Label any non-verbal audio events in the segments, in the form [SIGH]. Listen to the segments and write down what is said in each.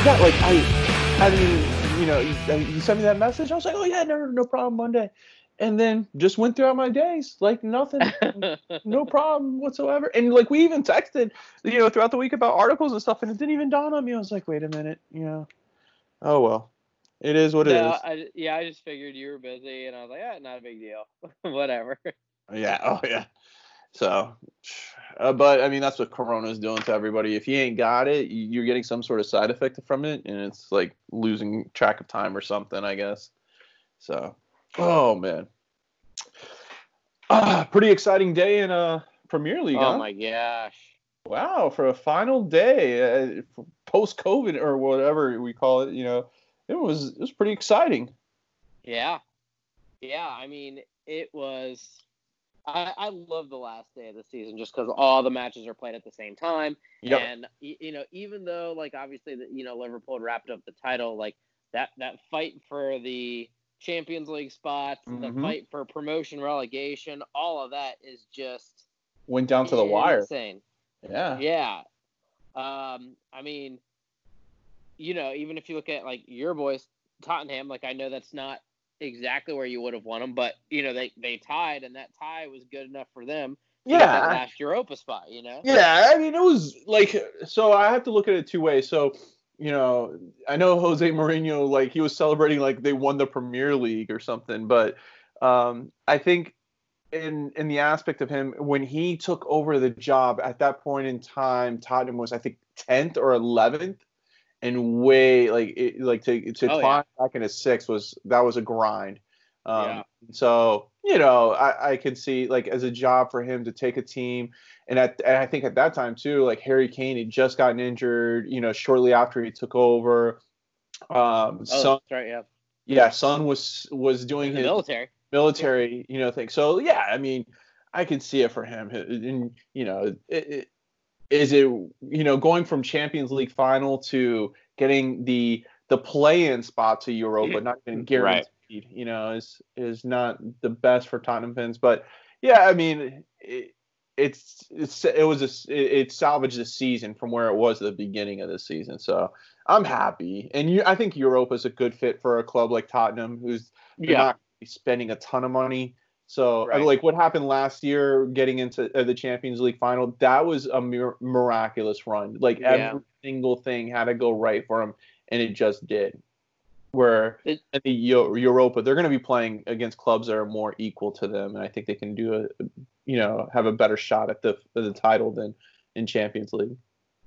A doubt. Like I, I mean, you know, you, uh, you sent me that message. I was like, oh yeah, no, no problem, Monday, and then just went throughout my days like nothing, [LAUGHS] no problem whatsoever. And like we even texted, you know, throughout the week about articles and stuff, and it didn't even dawn on me. I was like, wait a minute, you know, oh well, it is what it No, is. I, yeah, I just figured you were busy, and I was like, yeah, not a big deal. [LAUGHS] Whatever. Yeah. Oh yeah. So, uh, but I mean, that's what Corona's doing to everybody. If you ain't got it, you- you're getting some sort of side effect from it, and it's like losing track of time or something, I guess. So, oh man, ah, pretty exciting day in uh Premier League. Oh huh? my gosh. Wow, for a final day uh, post COVID or whatever we call it, you know, it was it was pretty exciting. Yeah. Yeah, I mean, it was. I, I love the last day of the season just because all the matches are played at the same time. Yep. And, you know, even though, like, obviously, that you know, Liverpool wrapped up the title, like, that, that fight for the Champions League spots, the Mhm. fight for promotion, relegation, all of that is just Went down to the wire. insane. Yeah. Yeah. Um, I mean, you know, even if you look at like your boys, Tottenham, like I know that's not exactly where you would have won them, but you know they they tied, and that tie was good enough for them. to get that Yeah. last Europa spot. You know. Yeah, I mean it was like so I have to look at it two ways. So, you know, I know Jose Mourinho like he was celebrating like they won the Premier League or something, but um I think in in the aspect of him when he took over the job at that point in time Tottenham was I think 10th or 11th and way like it, like to to Oh, yeah. climb back into 6 was that was a grind. Um Yeah. so, you know, I I could see like as a job for him to take a team and at and I think at that time too, like Harry Kane had just gotten injured, you know, shortly after he took over. Um, Oh, Son, that's right. Yeah. yeah, Son was was doing his military. military, you know, thing. So yeah, I mean, I can see it for him. And you know, it, it, is it you know going from Champions League final to getting the the play-in spot to Europa, not even mm-hmm. guaranteed. You know, is is not the best for Tottenham fans. But yeah, I mean, it, it's it's it was a it, it salvaged the season from where it was at the beginning of the season. So I'm happy, and you, I think Europa is a good fit for a club like Tottenham, who's Yeah. not spending a ton of money. So, Right. like what happened last year, getting into uh, the Champions League final, that was a mir- miraculous run. Like Yeah. every single thing had to go right for them, and it just did. Where It- in the Eu- Europa, they're going to be playing against clubs that are more equal to them, and I think they can do a, you know, have a better shot at the at the title than in Champions League.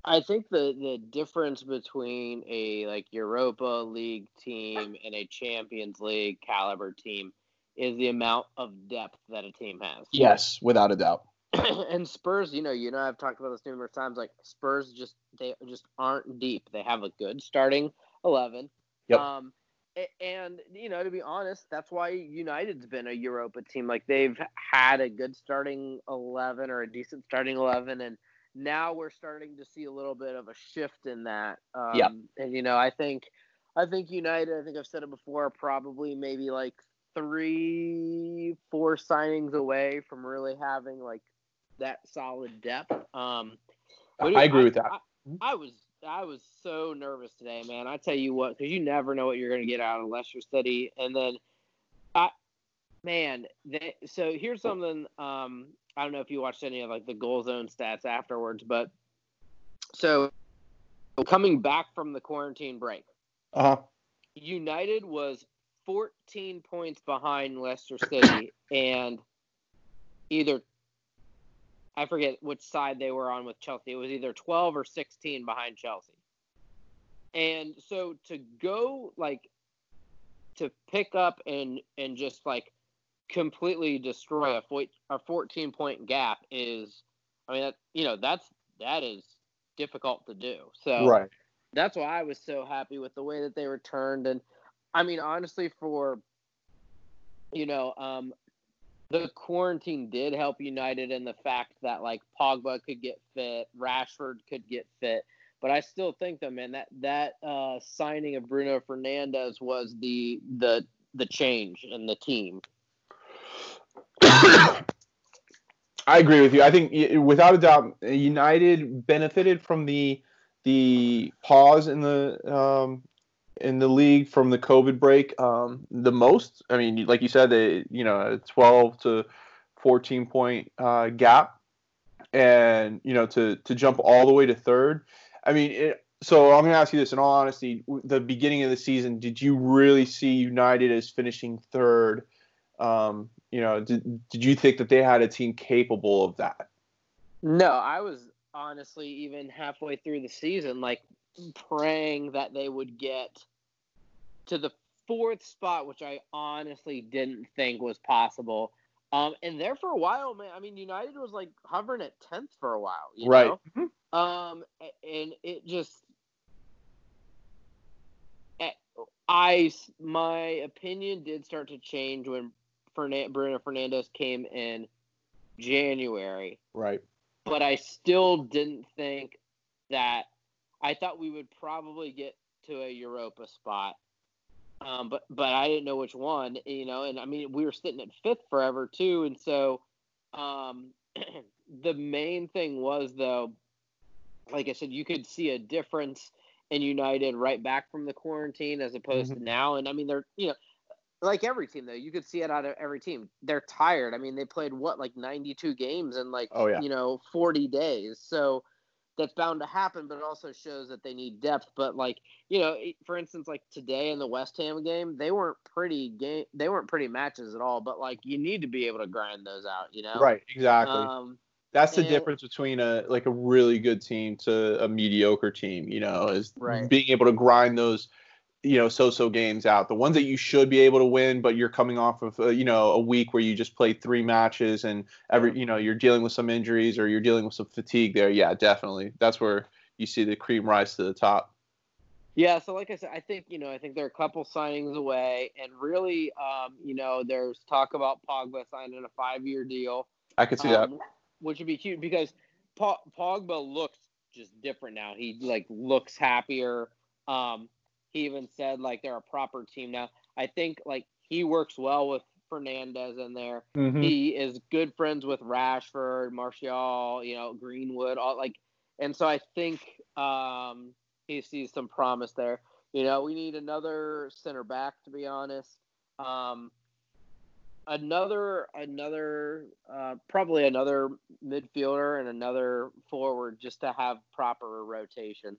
I think the the difference between a like Europa League team and a Champions League caliber team is the amount of depth that a team has. Yes, without a doubt. [CLEARS THROAT] and Spurs, you know, you know, I've talked about this numerous times. Like Spurs, just they just aren't deep. They have a good starting eleven. Yep. Um, and you know, to be honest, that's why United's been a Europa team. Like they've had a good starting eleven or a decent starting eleven, and now we're starting to see a little bit of a shift in that. Um, Yeah. And you know, I think, I think United. I think I've said it before. Probably maybe like three, four signings away from really having like that solid depth. Um, I agree with that. I, I was I was so nervous today, man. I tell you what, because you never know what you're going to get out of Leicester City, and then I, man, they, so here's something. Um, I don't know if you watched any of like the goal zone stats afterwards, but so coming back from the quarantine break, Uh huh. United was 14 points behind Leicester City, [COUGHS] and either I forget which side they were on with Chelsea. It was either 12 or 16 behind Chelsea. And so to go like to pick up and and just like completely destroy a, fo- a 14 point gap is I mean that you know that's that is difficult to do. So Right. that's why I was so happy with the way that they returned. And I mean, honestly, for you know, um, the quarantine did help United in the fact that like Pogba could get fit, Rashford could get fit. But I still think though, man, that that uh, signing of Bruno Fernandes was the the the change in the team. [COUGHS] I agree with you. I think without a doubt, United benefited from the the pause in the um, in the league from the COVID break um, the most. I mean, like you said, they you know a 12 to 14 point uh, gap, and you know to to jump all the way to third. I mean, it, so I'm going to ask you this in all honesty: the beginning of the season, did you really see United as finishing third? Um, you know, did did you think that they had a team capable of that? No, I was honestly even halfway through the season, like praying that they would get to the fourth spot, which I honestly didn't think was possible. Um, and there for a while, man. I mean, United was like hovering at tenth for a while, right? Mm-hmm. Um, and it just, eh, I my opinion did start to change when Bruno Fernandes came in January, right? But I still didn't think that. I thought we would probably get to a Europa spot. Um, but but I didn't know which one, you know, and I mean we were sitting at fifth forever too, and so um, [CLEARS THROAT] the main thing was though, like I said, you could see a difference in United right back from the quarantine as opposed mm-hmm. to now, and I mean they're you know like every team though, you could see it out of every team. They're tired. I mean they played what like 92 games in like oh, yeah. you know 40 days, so that's bound to happen, but it also shows that they need depth. But like you know, for instance, like today in the West Ham game, they weren't pretty game. They weren't pretty matches at all. But like you need to be able to grind those out. You know. Right. Exactly. Um, that's the and, difference between a like a really good team to a mediocre team. You know, is right. being able to grind those you know so-so games out. The ones that you should be able to win but you're coming off of uh, you know a week where you just played three matches and every you know you're dealing with some injuries or you're dealing with some fatigue there. Yeah definitely. That's where you see the cream rise to the top. Yeah so like i said i think you know i think there are a couple signings away and really um, you know there's talk about pogba signing a five year deal i could see um, that which would be cute because pogba looks just different now. He like looks happier. Um, he even said like they're a proper team now. I think like he works well with Fernandes in there. Mm-hmm. He is good friends with Rashford, Martial, you know, Greenwood, all like and so I think um he sees some promise there. You know, we need another center back to be honest. Um another another uh, probably another midfielder and another forward just to have proper rotation.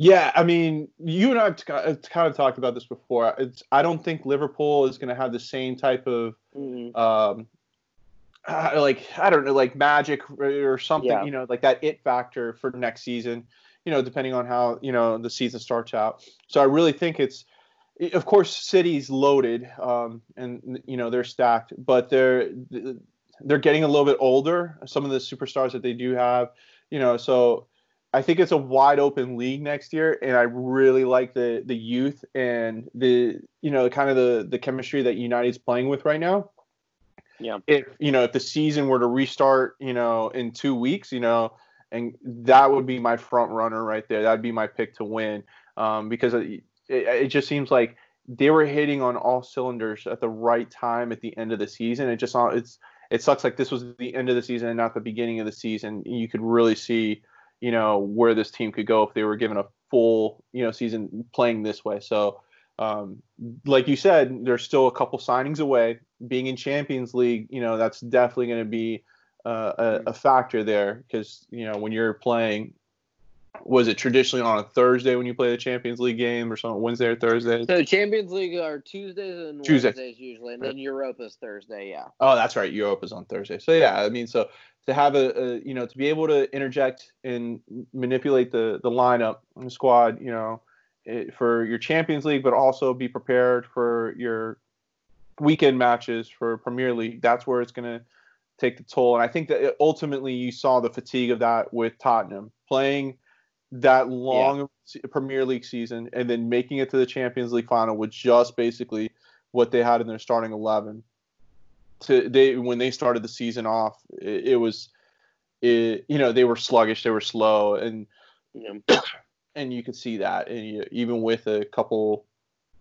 Yeah, I mean, you and I have kind of talked about this before. It's I don't think Liverpool is going to have the same type of mm-hmm. um, uh, like I don't know, like magic or something, yeah. you know, like that it factor for next season. You know, depending on how you know the season starts out. So I really think it's, of course, City's loaded, um, and you know they're stacked, but they're they're getting a little bit older. Some of the superstars that they do have, you know, so I think it's a wide open league next year, and I really like the the youth and the you know kind of the the chemistry that United's playing with right now. Yeah. If you know if the season were to restart, you know, in two weeks, you know, and that would be my front runner right there. That'd be my pick to win, um, because it, it, it just seems like they were hitting on all cylinders at the right time at the end of the season. It just it's it sucks like this was the end of the season and not the beginning of the season. You could really see you know where this team could go if they were given a full you know season playing this way. So um, like you said, there's still a couple signings away. Being in Champions League, you know that's definitely going to be uh, a, a, factor there because you know when you're playing was it traditionally on a Thursday when you play the Champions League game or something Wednesday or Thursday? So Champions League are Tuesdays and Tuesdays, Wednesdays usually, and then Europa's Thursday. Yeah. Oh, that's right. Europa's on Thursday. So yeah, I mean, so to have a, a, you know to be able to interject and manipulate the the lineup and the squad, you know, it, for your Champions League, but also be prepared for your weekend matches for Premier League. That's where it's going to take the toll. And I think that eh, ultimately you saw the fatigue of that with Tottenham playing that long yeah. Premier League season and then making it to the Champions League final with just basically what they had in their starting 11 to they when they started the season off it, it was it, you know they were sluggish they were slow and yeah. [COUGHS] and you could see that and you, even with a couple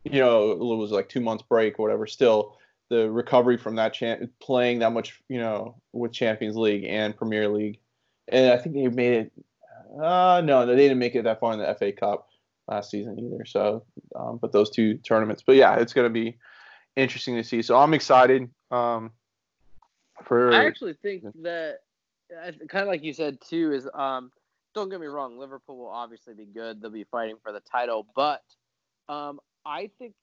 you know it was like two months break or whatever still the recovery from that champ playing that much you know with champions league and premier league and i think they made it Uh, no, they didn't make it that far in the FA Cup last season either. So, um, but those two tournaments. But yeah, it's going to be interesting to see. So I'm excited. Um, for I actually think that kind of like you said too is um, don't get me wrong, Liverpool will obviously be good. They'll be fighting for the title, but um, I think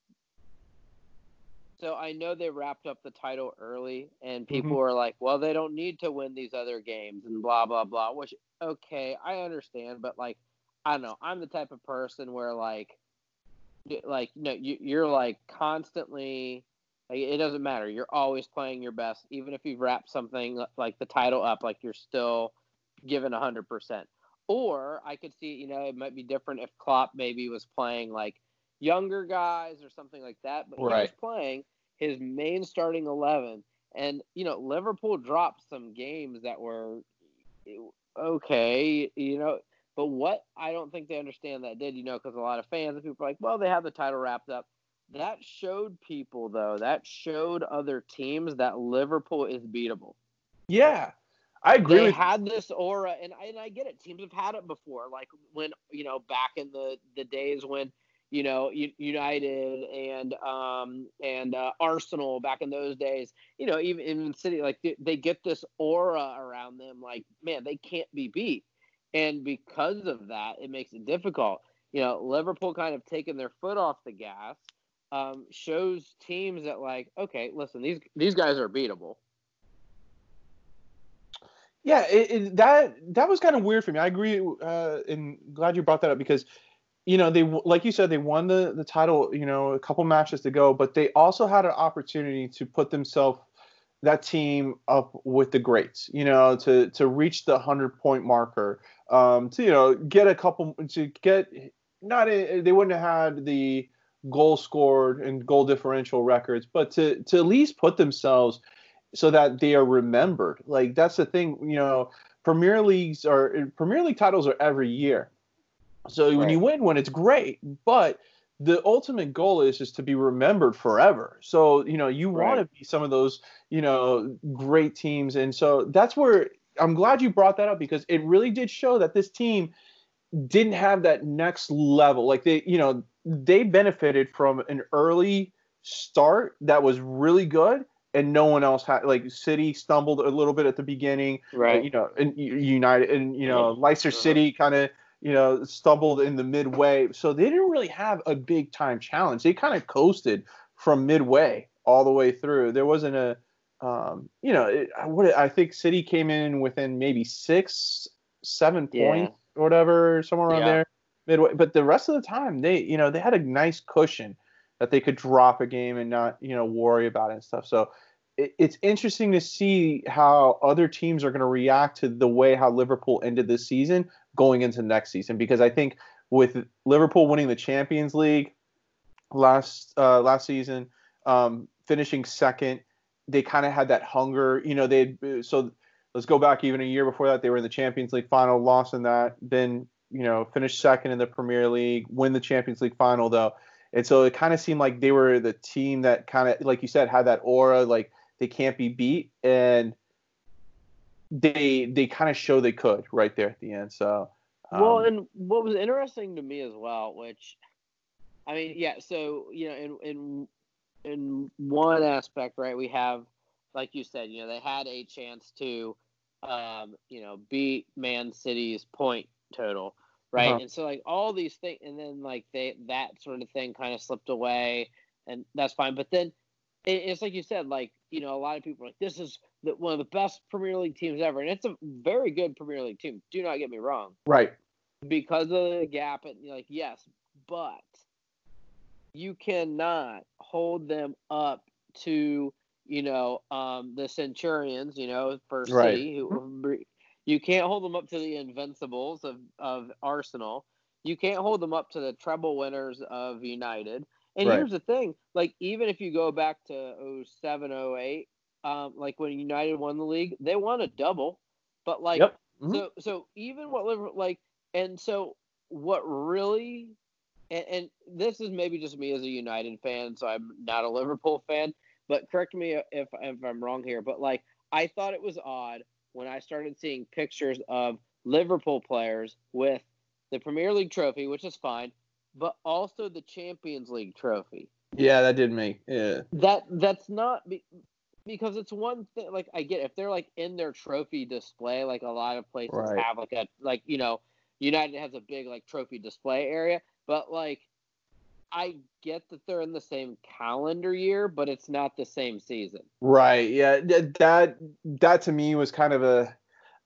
so. I know they wrapped up the title early, and people mm-hmm. are like, "Well, they don't need to win these other games," and blah blah blah. Which okay, I understand, but like, I don't know. I'm the type of person where like, like you know, you, you're like constantly. Like, it doesn't matter. You're always playing your best, even if you've wrapped something like the title up. Like you're still giving hundred percent. Or I could see, you know, it might be different if Klopp maybe was playing like younger guys or something like that, but right. he was playing his main starting 11. And, you know, Liverpool dropped some games that were okay, you know, but what I don't think they understand that did, you know, because a lot of fans and people are like, well, they have the title wrapped up. That showed people, though, that showed other teams that Liverpool is beatable. Yeah. I agree. They had this aura, and I, and I get it. Teams have had it before, like when you know back in the the days when you know United and um and uh, Arsenal back in those days. You know, even in City, like they, they get this aura around them, like man, they can't be beat, and because of that, it makes it difficult. You know, Liverpool kind of taking their foot off the gas um, shows teams that like, okay, listen, these these guys are beatable yeah, it, it, that that was kind of weird for me. I agree, uh, and glad you brought that up because, you know, they like you said they won the the title. You know, a couple matches to go, but they also had an opportunity to put themselves that team up with the greats. You know, to to reach the hundred point marker. Um, to you know get a couple to get not a, they wouldn't have had the goal scored and goal differential records, but to to at least put themselves so that they are remembered. Like that's the thing, you know, Premier Leagues are Premier League titles are every year. So right. when you win one, it's great, but the ultimate goal is just to be remembered forever. So you know you right. want to be some of those you know great teams, and so that's where I'm glad you brought that up because it really did show that this team didn't have that next level. Like they you know they benefited from an early start that was really good and no one else had like City stumbled a little bit at the beginning, right? You know, and United and you know Leicester uh-huh. City kind of you know stumbled in the midway, so they didn't really have a big time challenge. They kind of coasted from midway all the way through. There wasn't a um, you know, it, what I think City came in within maybe six, seven yeah. points or whatever, somewhere around yeah. there midway. But the rest of the time, they you know they had a nice cushion that they could drop a game and not you know worry about it and stuff. So it's interesting to see how other teams are going to react to the way how Liverpool ended this season going into next season because I think with Liverpool winning the Champions League last uh, last season, um, finishing second, they kind of had that hunger. You know, they so let's go back even a year before that they were in the Champions League final, lost in that, then you know finish second in the Premier League, win the Champions League final though. And so it kind of seemed like they were the team that kind of, like you said, had that aura, like they can't be beat, and they they kind of show they could right there at the end. So um, well, and what was interesting to me as well, which I mean, yeah. So you know, in in in one aspect, right, we have like you said, you know, they had a chance to, um, you know, beat Man City's point total, right? Uh-huh. And so like all these things, and then like they that sort of thing kind of slipped away, and that's fine. But then it's like you said, like you know, a lot of people are like, this is the, one of the best Premier League teams ever, and it's a very good Premier League team. Do not get me wrong. Right. Because of the gap, and like yes, but you cannot hold them up to you know um, the Centurions, you know, for right. City. Who, you can't hold them up to the Invincibles of of Arsenal. You can't hold them up to the treble winners of United. And right. here's the thing, like even if you go back to 07, 08, um, like when United won the league, they won a double. But like yep. mm-hmm. so so even what Liverpool like and so what really and, and, this is maybe just me as a United fan, so I'm not a Liverpool fan, but correct me if if I'm wrong here, but like I thought it was odd when I started seeing pictures of Liverpool players with the Premier League trophy, which is fine, but also the Champions League trophy. Yeah, that did me. Yeah. That that's not be, because it's one thing. Like I get if they're like in their trophy display, like a lot of places Right. have like a like you know United has a big like trophy display area, but like I get that they're in the same calendar year, but it's not the same season. Right. Yeah. That that to me was kind of a.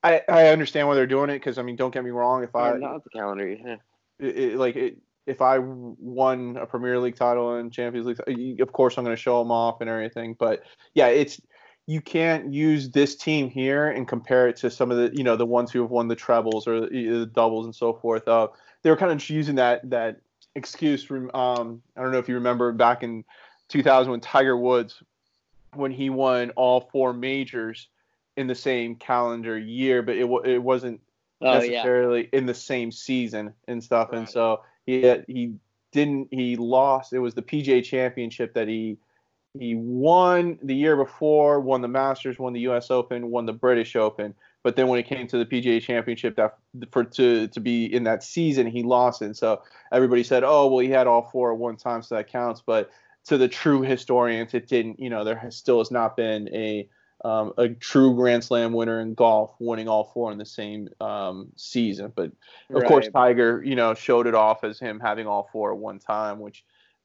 I I understand why they're doing it because I mean, don't get me wrong. If I Or not the calendar year. it, it- like it, if I won a Premier League title and Champions League, of course I'm going to show them off and everything. But yeah, it's you can't use this team here and compare it to some of the you know the ones who have won the trebles or the, the doubles and so forth. Uh, they were kind of just using that that excuse from um, I don't know if you remember back in 2000 when Tiger Woods when he won all four majors in the same calendar year, but it it wasn't Oh yeah. necessarily in the same season and stuff. And so he he didn't he lost. It was the PGA Championship that he he won the year before, won the Masters, won the U.S. Open, won the British Open. But then when it came to the PGA Championship, that for to to be in that season, he lost it. And so everybody said, "Oh, well, he had all four at one time, so that counts." But to the true historians, it didn't. You know, there has, still has not been a um, a true Grand Slam winner in golf winning all four in the same um, season. But of course, Tiger, you know, showed it off as him having all four at one time, which,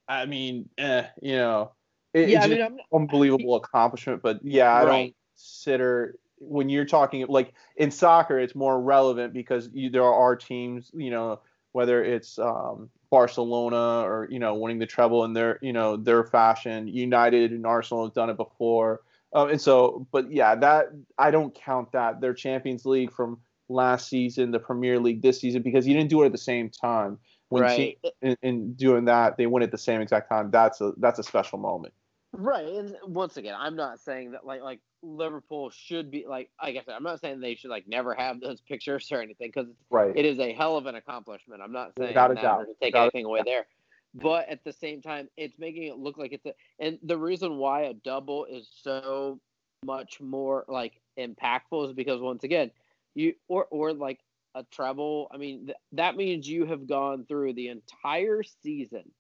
I mean, eh, you know, it, yeah, it's I mean, just I'm not, unbelievable accomplishment. But yeah, I don't consider when you're talking like in soccer, it's more relevant because you, there are teams, you know, whether it's um, Barcelona or you know winning the treble in their you know their fashion. United and Arsenal have done it before. Um, and so, but yeah, that I don't count that their Champions League from last season, the Premier League this season, because you didn't do it at the same time. When right. in, in doing that, they win at the same exact time. That's a that's a special moment. Right, and once again, I'm not saying that like like Liverpool should be like like I said, I'm not saying they should like never have those [LAUGHS] pictures or anything because Right. it is a hell of an accomplishment. I'm not saying Without a that doubt. to take Without anything away there, but at the same time, it's making it look like it's a. And the reason why a double is so much more like impactful is because once again, you or or like a treble. I mean, th- that means you have gone through the entire season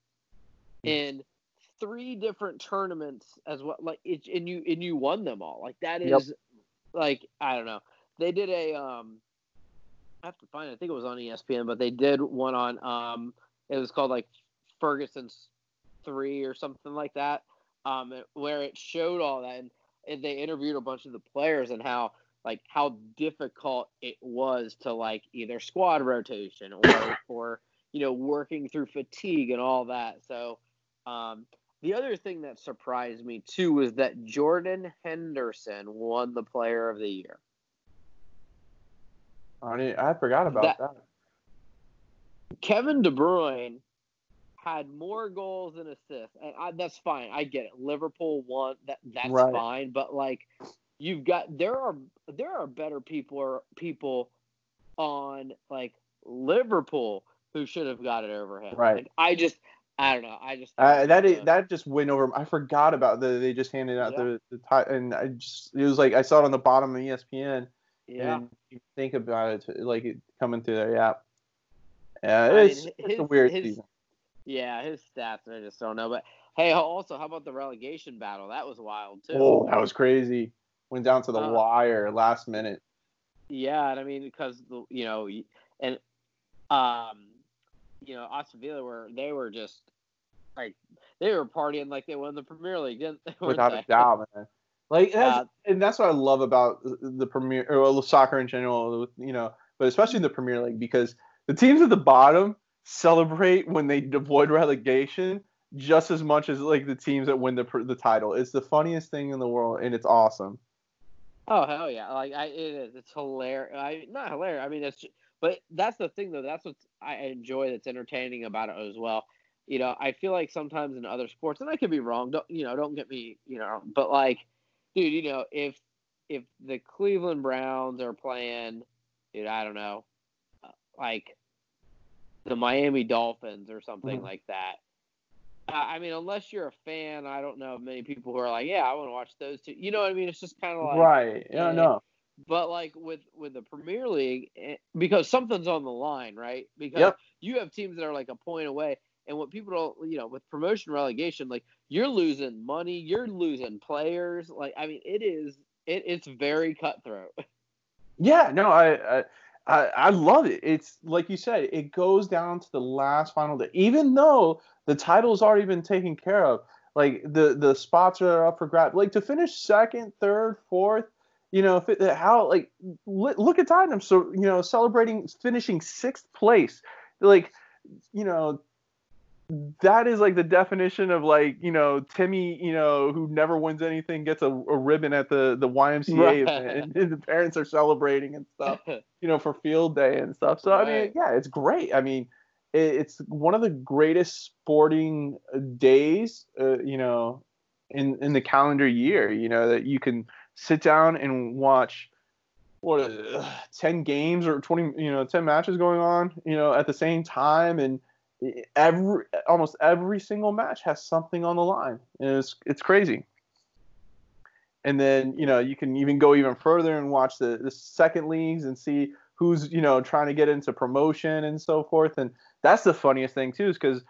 in three different tournaments as well. Like it, and you and you won them all. Like that is Yep. like I don't know. They did a um. I have to find. It. I think it was on ESPN, but they did one on um. It was called like Ferguson's three or something like that. Um, where it showed all that, and, and they interviewed a bunch of the players and how like how difficult it was to like either squad rotation or [COUGHS] or you know working through fatigue and all that. So um, the other thing that surprised me too was that Jordan Henderson won the Player of the Year. I, I forgot about That- that. Kevin De Bruyne had more goals and assists, and I, that's fine. I get it. Liverpool won. That that's Right. fine. But like, you've got there are there are better people or people on like Liverpool who should have got it over him. Right. And I just I don't know. I just Uh, that is, that just went over. I forgot about the they just handed out Yeah. the the ti- and I just it was like I saw it on the bottom of ESPN. yeah. And you think about it, like it coming through there. Yeah. Yeah, I mean, it's, it's a weird his- season. Yeah, his stats I just don't know. But hey, also how about the relegation battle? That was wild too. Oh, that was crazy. Went down to the Uh, wire last minute. Yeah, and I mean because the you know and um you know Aston Villa were they were just like they were partying like they won the Premier League, [LAUGHS] without they? a doubt, man. Like that's, Uh, and that's what I love about the Premier or soccer in general, you know, but especially in the Premier League because the teams at the bottom celebrate when they avoid relegation just as much as like the teams that win the the title. It's the funniest thing in the world, and it's awesome. Oh hell yeah! Like I, it is. It's hilarious. I not hilarious. I mean, it's. But that's the thing though. That's what I enjoy. That's entertaining about it as well. You know, I feel like sometimes in other sports, and I could be wrong. Don't you know? Don't get me. You know, but like, dude, you know, if if the Cleveland Browns are playing, dude, I don't know, uh, like the Miami Dolphins or something Mhm. like that. I I mean, unless you're a fan, I don't know of many people who are like, yeah, I want to watch those two. You know what I mean? It's just kind of like, right? Yeah, eh, no. But like with with the Premier League, eh, because something's on the line, right? Because Yep. you have teams that are like a point away, and what people don't, you know, with promotion relegation, like you're losing money, you're losing players. Like I mean, it is it, it's very cutthroat. [LAUGHS] Yeah, no, I, I I I love it. It's like you said, it goes down to the last final day. Even though the title's already been taken care of, like the the spots are up for grab. Like to finish second, third, fourth, you know, if it, how like look at Tottenham. So you know, celebrating finishing sixth place, like you know. That is like the definition of like you know Timmy you know who never wins anything gets a, a ribbon at the the YMCA Right. event and the parents are celebrating and stuff [LAUGHS] you know, for field day and stuff. So I mean, yeah, it's great. I mean, it, it's one of the greatest sporting days, uh, you know, in in the calendar year. You know that you can sit down and watch what uh, ten games or twenty, you know, ten matches going on, you know, at the same time, and every almost every single match has something on the line, and it's it's crazy. And then you know you can even go even further and watch the, the second leagues and see who's you know trying to get into promotion and so forth and that's the funniest thing too is because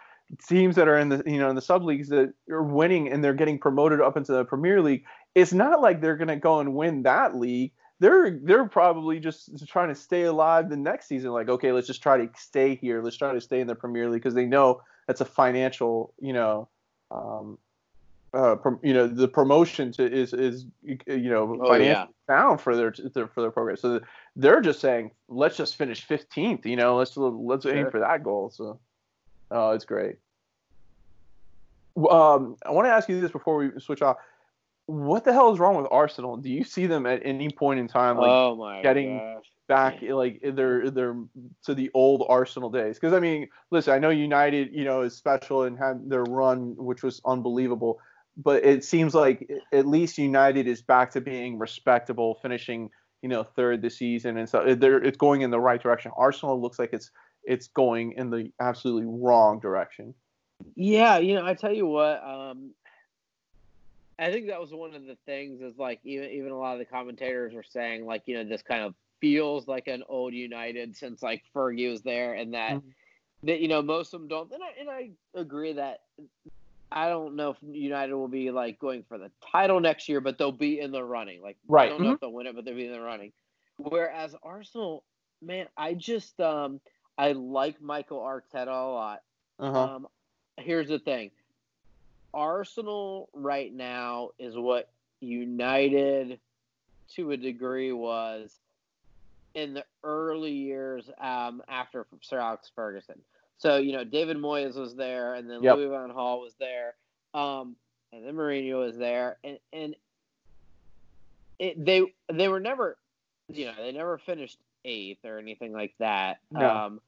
teams that are in the you know in the sub leagues that are winning and they're getting promoted up into the premier league it's not like they're going to go and win that league they're they're probably just trying to stay alive the next season like okay let's just try to stay here let's try to stay in the premier league because they know that's a financial you know um, uh, you know the promotion to is is you know Oh, financially sound for their, their for their program. So they're just saying let's just finish 15th. You know, let's let's aim for that goal. So oh, it's great. Um, I want to ask you this before we switch off. What the hell is wrong with Arsenal? Do you see them at any point in time like oh getting- gosh. back like they're they're to the old Arsenal days. Because I mean, listen, I know United, you know, is special and had their run, which was unbelievable. But it seems like at least United is back to being respectable, finishing you know third this season, and so they're it's going in the right direction. Arsenal looks like it's it's going in the absolutely wrong direction. Yeah, you know, I tell you what, um, I think that was one of the things is like even even a lot of the commentators were saying like you know this kind of feels like an old United since like Fergie was there, and that Mhm. that you know most of them don't. And I and I agree that I don't know if United will be like going for the title next year, but they'll be in the running. Like I Right. don't know if they'll win it, but they'll be in the running. Whereas Arsenal, man, I just um I like Michael Arteta a lot. Uh-huh. Um, here's the thing. Arsenal right now is what United to a degree was in the early years um, after Sir Alex Ferguson. So, you know, David Moyes was there and then Yep. Louis Van Gaal was there. Um, and then Mourinho was there and and it, they they were never you know, they never finished eighth or anything like that. No. Um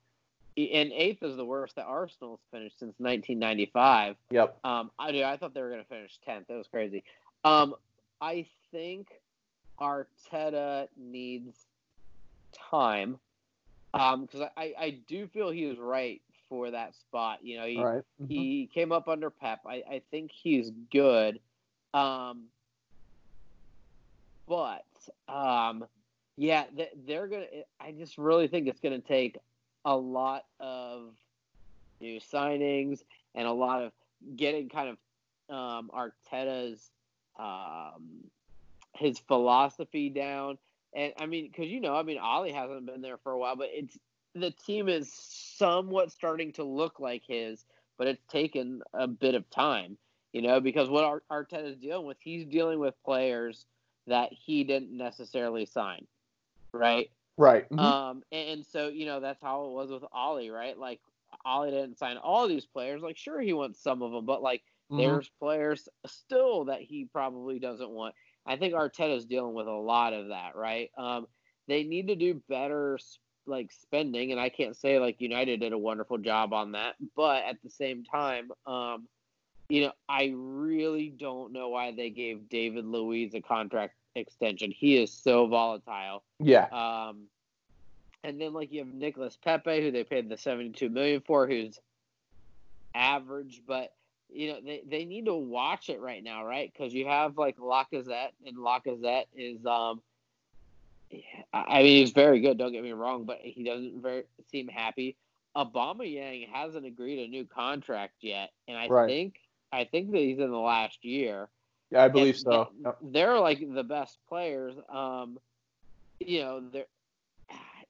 and eighth is the worst that Arsenal's finished since 1995. yep. Um, I do. I thought they were going to finish tenth. That was crazy. Um, I think Arteta needs time. Um, because I, I do feel he was right for that spot. You know, he right. Mhm. he came up under Pep. I, I think he's good. Um, but um, yeah, they, they're gonna. I just really think it's gonna take a lot of new signings and a lot of getting kind of um, Arteta's um, his philosophy down. And I mean, because you know, I mean, Ole hasn't been there for a while, but it's the team is somewhat starting to look like his, but it's taken a bit of time, you know, because what Arteta is dealing with, he's dealing with players that he didn't necessarily sign, right? Right. Mhm. Um, and so you know that's how it was with Ole, right? Like Ole didn't sign all these players. Like sure he wants some of them, but like Mhm. there's players still that he probably doesn't want. I think Arteta's dealing with a lot of that, right? Um, they need to do better, like spending, and I can't say like United did a wonderful job on that, but at the same time, um, you know, I really don't know why they gave David Luiz a contract extension. He is so volatile. Yeah. Um, and then like you have Nicholas Pepe, who they paid the seventy-two million for, who's average, but you know they, they need to watch it right now, right? Because you have like Lacazette, and Lacazette is um I mean, he's very good. Don't get me wrong, but he doesn't very seem happy. Aubameyang hasn't agreed a new contract yet, and I right. think I think that he's in the last year. Yeah, I believe and, so. Yep. They're like the best players. Um, you know, they're,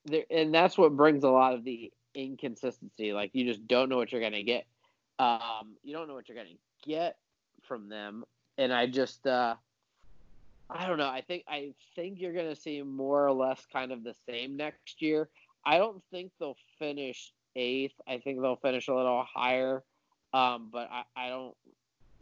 they're, and that's what brings a lot of the inconsistency. Like you just don't know what you're gonna get. Um, you don't know what you're gonna get from them, and I just, uh, I don't know. I think I think you're gonna see more or less kind of the same next year. I don't think they'll finish eighth. I think they'll finish a little higher. Um, but I, I don't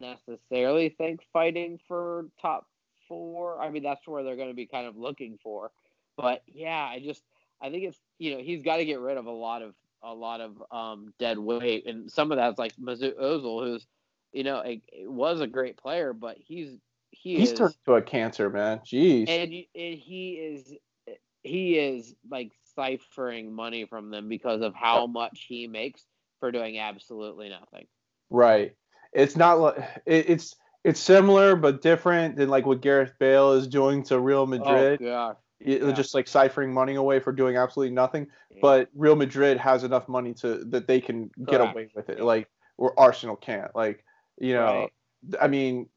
necessarily think fighting for top four. I mean, that's where they're going to be kind of looking for. But yeah, I just I think it's you know he's got to get rid of a lot of a lot of um, dead weight, and some of that's like Mesut Ozil, who's you know a, was a great player, but he's he he's is, turned to a cancer, man. Jeez, and, and he is he is like ciphering money from them because of how much he makes for doing absolutely nothing. Right. It's not like it's it's similar but different than like what Gareth Bale is doing to Real oh, Madrid. Oh god. Yeah. Just like ciphering money away for doing absolutely nothing. Yeah. But Real Madrid has enough money to that they can get away with it. Like or Arsenal can't. Like, you know, right. I mean,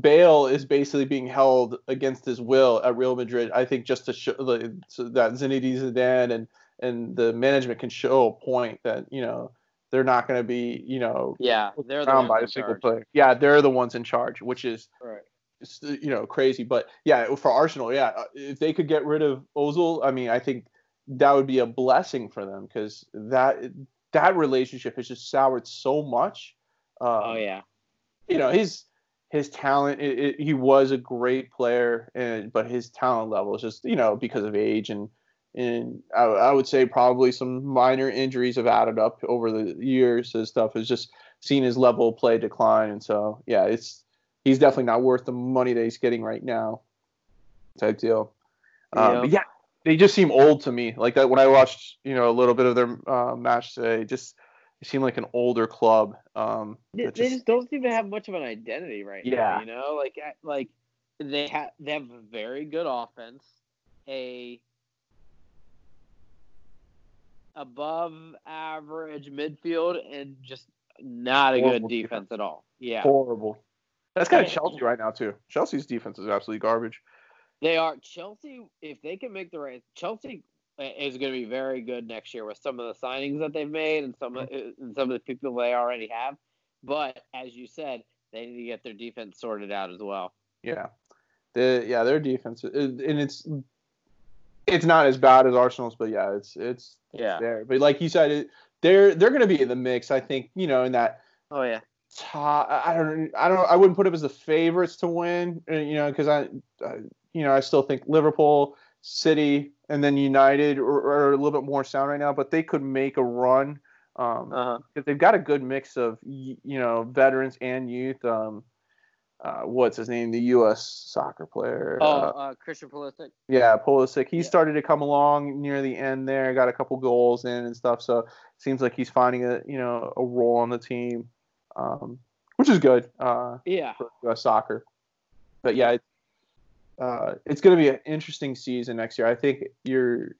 Bale is basically being held against his will at Real Madrid. I think just to show like, so that Zinedine Zidane and and the management can show a point that you know they're not going to be you know yeah they're the by a single charge. player. Yeah, they're the ones in charge, which is right. you know crazy. But yeah, for Arsenal, yeah, uh, if they could get rid of Ozil, I mean, I think that would be a blessing for them because that that relationship has just soured so much. Um, oh yeah, you know he's his talent it, it, he was a great player and but his talent level is just you know because of age and and I, I, would say probably some minor injuries have added up over the years and stuff has just seen his level of play decline and so yeah it's he's definitely not worth the money that he's getting right now type deal um, yeah. yeah they just seem old to me like that when i watched you know a little bit of their uh, match today just they seem like an older club. Um, they, just, they just don't seem to have much of an identity right yeah. now. You know, like like they have they have a very good offense, a above average midfield, and just not a Horrible good defense, defense, at all. Yeah, horrible. That's kind of Chelsea right now too. Chelsea's defense is absolutely garbage. They are Chelsea. If they can make the right, Chelsea is going to be very good next year with some of the signings that they've made and some of, mm-hmm. and some of the people they already have. But as you said, they need to get their defense sorted out as well. Yeah, the yeah their defense and it's it's not as bad as Arsenal's, but yeah, it's it's yeah there. But like you said, it, they're they're going to be in the mix. I think you know in that. Oh yeah. Top, I don't I don't I wouldn't put them as the favorites to win. Uh, you know because I, I you know I still think Liverpool City, and then United are, are, a little bit more sound right now, but they could make a run um, uh-huh. they've got a good mix of you know veterans and youth. Um, uh, what's his name? The U.S. soccer player. Oh, uh, uh, Christian Pulisic. Yeah, Pulisic. He yeah. started to come along near the end there. Got a couple goals in and stuff. So it seems like he's finding a you know a role on the team, um, which is good. Uh, yeah. For U.S. soccer. But yeah, uh, it's going to be an interesting season next year. I think you're.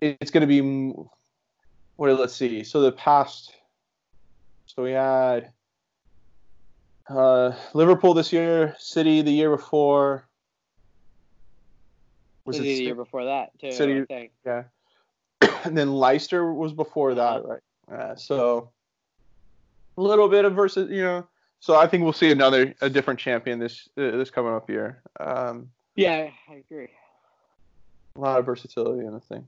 It's going to be. What? Let's see. So the past. So we had. Uh, Liverpool this year, City the year before. Was City it the year before that too? City, yeah. [COUGHS] and then Leicester was before that, uh-huh. right? Uh, so a little bit of versus, you know, so I think we'll see another a different champion this uh, this coming up year. Um, yeah, I agree. A lot of versatility in the thing.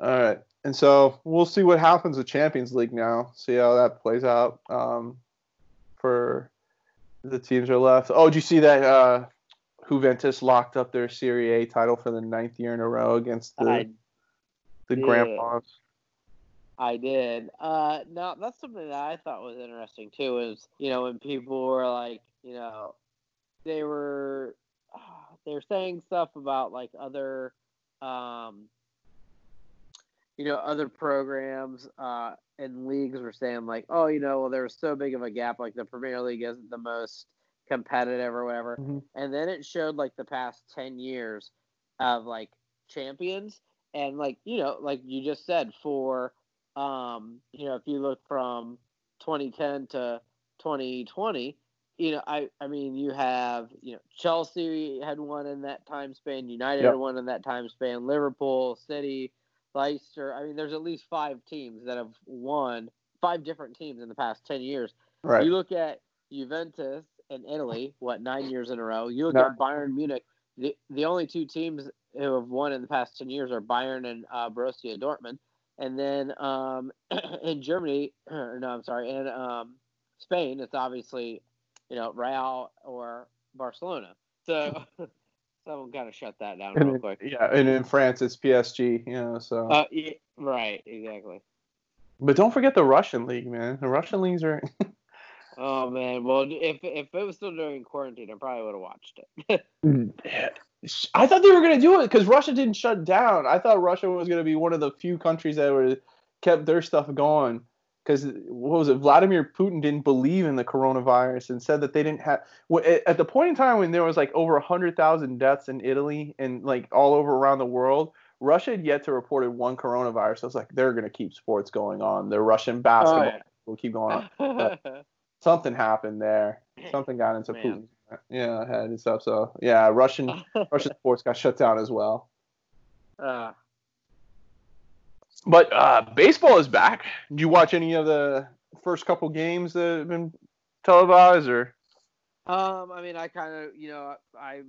All right, and so we'll see what happens with Champions League now. See how that plays out um, for the teams are left. Oh, did you see that uh, Juventus locked up their Serie A title for the ninth year in a row against the I the did. Grandpas? I did. Uh, now that's something that I thought was interesting too. Is you know when people were like, you know, they were they were saying stuff about like other, um, you know, other programs uh, and leagues were saying like, oh, you know, well there was so big of a gap, like the Premier League isn't the most competitive or whatever, mm-hmm. and then it showed like the past ten years of like champions, and like you know, like you just said, for um, you know, if you look from 2010 to 2020, you know, I I mean, you have you know Chelsea had one in that time span, United Yep. had one in that time span, Liverpool, City, Leicester. I mean, there's at least five teams that have won five different teams in the past 10 years. Right. You look at Juventus in Italy, what nine years in a row. You look No. at Bayern Munich. The the only two teams who have won in the past 10 years are Bayern and uh, Borussia Dortmund. And then um, [CLEARS THROAT] in Germany, [CLEARS THROAT] no, I'm sorry, in um, Spain, it's obviously you know Real or Barcelona. So [LAUGHS] someone got to shut that down real quick. yeah, and in France it's PSG, you know. So, Uh, yeah, right, exactly. but don't forget the Russian league, man. The Russian leagues are. [LAUGHS] Oh man, well if if it was still during quarantine, I probably would have watched it. [LAUGHS] I thought they were gonna do it because Russia didn't shut down. I thought Russia was gonna be one of the few countries that were kept their stuff going. Because what was it? Vladimir Putin didn't believe in the coronavirus and said that they didn't have. at- the point in time when there was like over hundred thousand deaths in Italy and like all over around the world, Russia had yet to report one coronavirus. I was like, they're gonna keep sports going on. The Russian basketball yeah. will keep going on. [LAUGHS] Something happened there. Something got into Man. Putin. Yeah, head and stuff. So yeah, Russian [LAUGHS] Russian sports got shut down as well. uh, But uh, baseball is back. Do you watch any of the first couple games that have been televised, or Um, I mean, I kind of, you know, I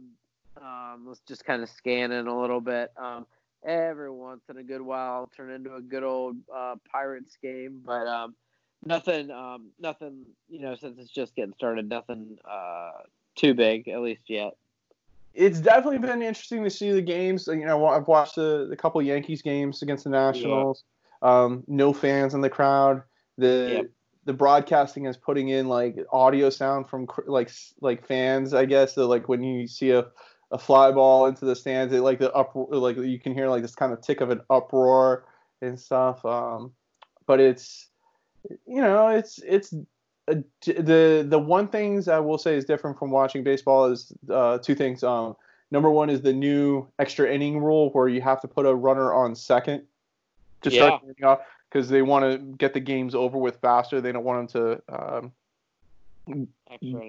um, was just kind of scanning a little bit. Um, every once in a good while, I'll turn into a good old uh, Pirates game, but um, nothing, um, nothing, you know, since it's just getting started, nothing uh, too big, at least yet. It's definitely been interesting to see the games. You know, I've watched the, the couple Yankees games against the Nationals. Um, no fans in the crowd. The Yep. the broadcasting is putting in like audio sound from like like fans, I guess. So like when you see a a fly ball into the stands, it like the up like you can hear like this kind of tick of an uproar and stuff. Um, but it's you know it's it's the the one things I will say is different from watching baseball is uh, two things. Um, number one is the new extra inning rule where you have to put a runner on second to start the off because they want to get the games over with faster. They don't want them to um,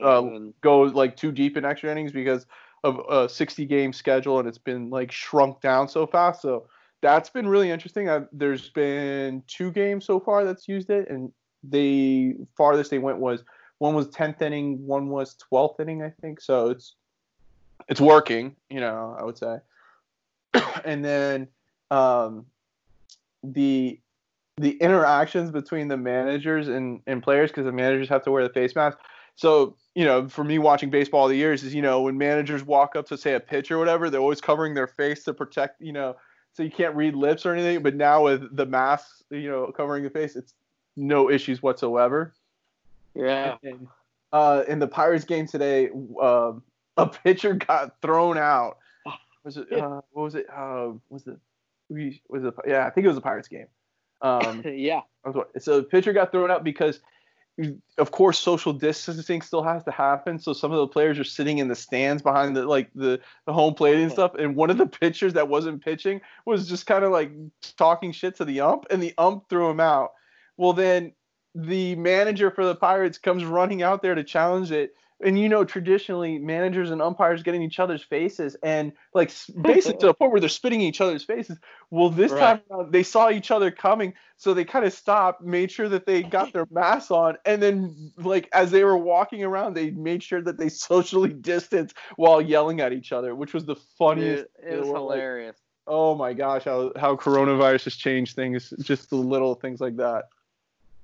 Uh, go like too deep in extra innings because of a 60 game schedule and it's been like shrunk down so fast. So that's been really interesting. i there's been two games so far that's used it, and the farthest they went was one was 10th inning, one was 12th inning, I think. So it's it's working, you know, I would say. [COUGHS] and then um, the the interactions between the managers and, and players because the managers have to wear the face mask. So, you know, for me watching baseball all the years is, you know, when managers walk up to say a pitch or whatever, they're always covering their face to protect, you know, so you can't read lips or anything. But now with the mask, you know, covering the face, it's no issues whatsoever. yeah. And, uh, in the Pirates game today, um, a pitcher got thrown out. Was it? Uh, what was it? Uh, was it? Was it? Yeah, I think it was a Pirates game. Um, [LAUGHS] yeah. so the pitcher got thrown out because, of course, social distancing still has to happen. So some of the players are sitting in the stands behind the like the, the home plate and stuff. And one of the pitchers that wasn't pitching was just kind of like talking shit to the ump, and the ump threw him out. Well, then the manager for the Pirates comes running out there to challenge it. And you know, traditionally, managers and umpires get in each other's faces, and like [LAUGHS] basically to the point where they're spitting in each other's faces. Well, this Right. time around, they saw each other coming, so they kind of stopped, made sure that they got their [LAUGHS] masks on, and then like as they were walking around, they made sure that they [LAUGHS] socially distanced while yelling at each other, which was the funniest. It, it was world. Like, hilarious. oh my gosh, how how coronavirus has changed things, just the little things like that.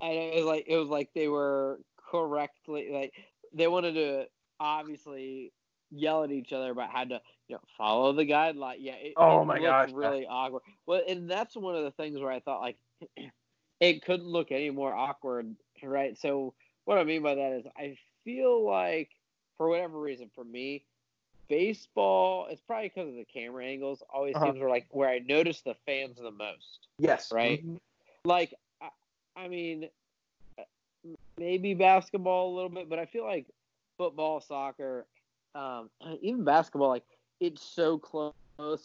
And it was like it was like they were correctly like they wanted to obviously yell at each other about how to you know follow the guideline. Yeah. It, Oh it my gosh, Really awkward. Well, and that's one of the things where I thought like [CLEARS THROAT] it couldn't look any more awkward, right? So what I mean by that is I feel like for whatever reason for me. Baseball, it's probably because of the camera angles. Always Uh-huh. seems where like where I notice the fans the most. Yes. Right. like I, mean maybe basketball a little bit but i feel like football soccer um even basketball like it's so close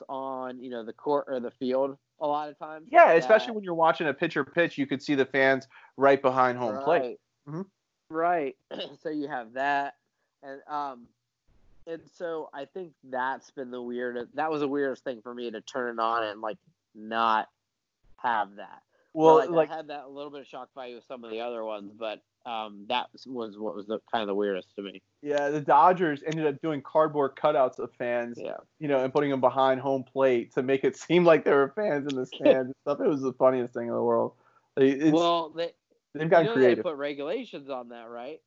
on you know the court or the field a lot of times. Yeah, especially when you're watching a pitcher pitch, you could see the fans right behind home plate. Right. Mhm. Right. [CLEARS THROAT] so you have that, and um, and so I think that's been the weirdest. That was the weirdest thing for me to turn it on and like not have that. Well, like, like I had that a little bit of shock value with some of the other ones, but um, that was- was what was the kind of the weirdest to me. yeah, the Dodgers ended up doing cardboard cutouts of fans, Yeah. you know, and putting them behind home plate to make it [LAUGHS] seem like there were fans in the [LAUGHS] stands and stuff. It was the funniest thing in the world. It's, well, they they've you know creative. they put regulations on that, right?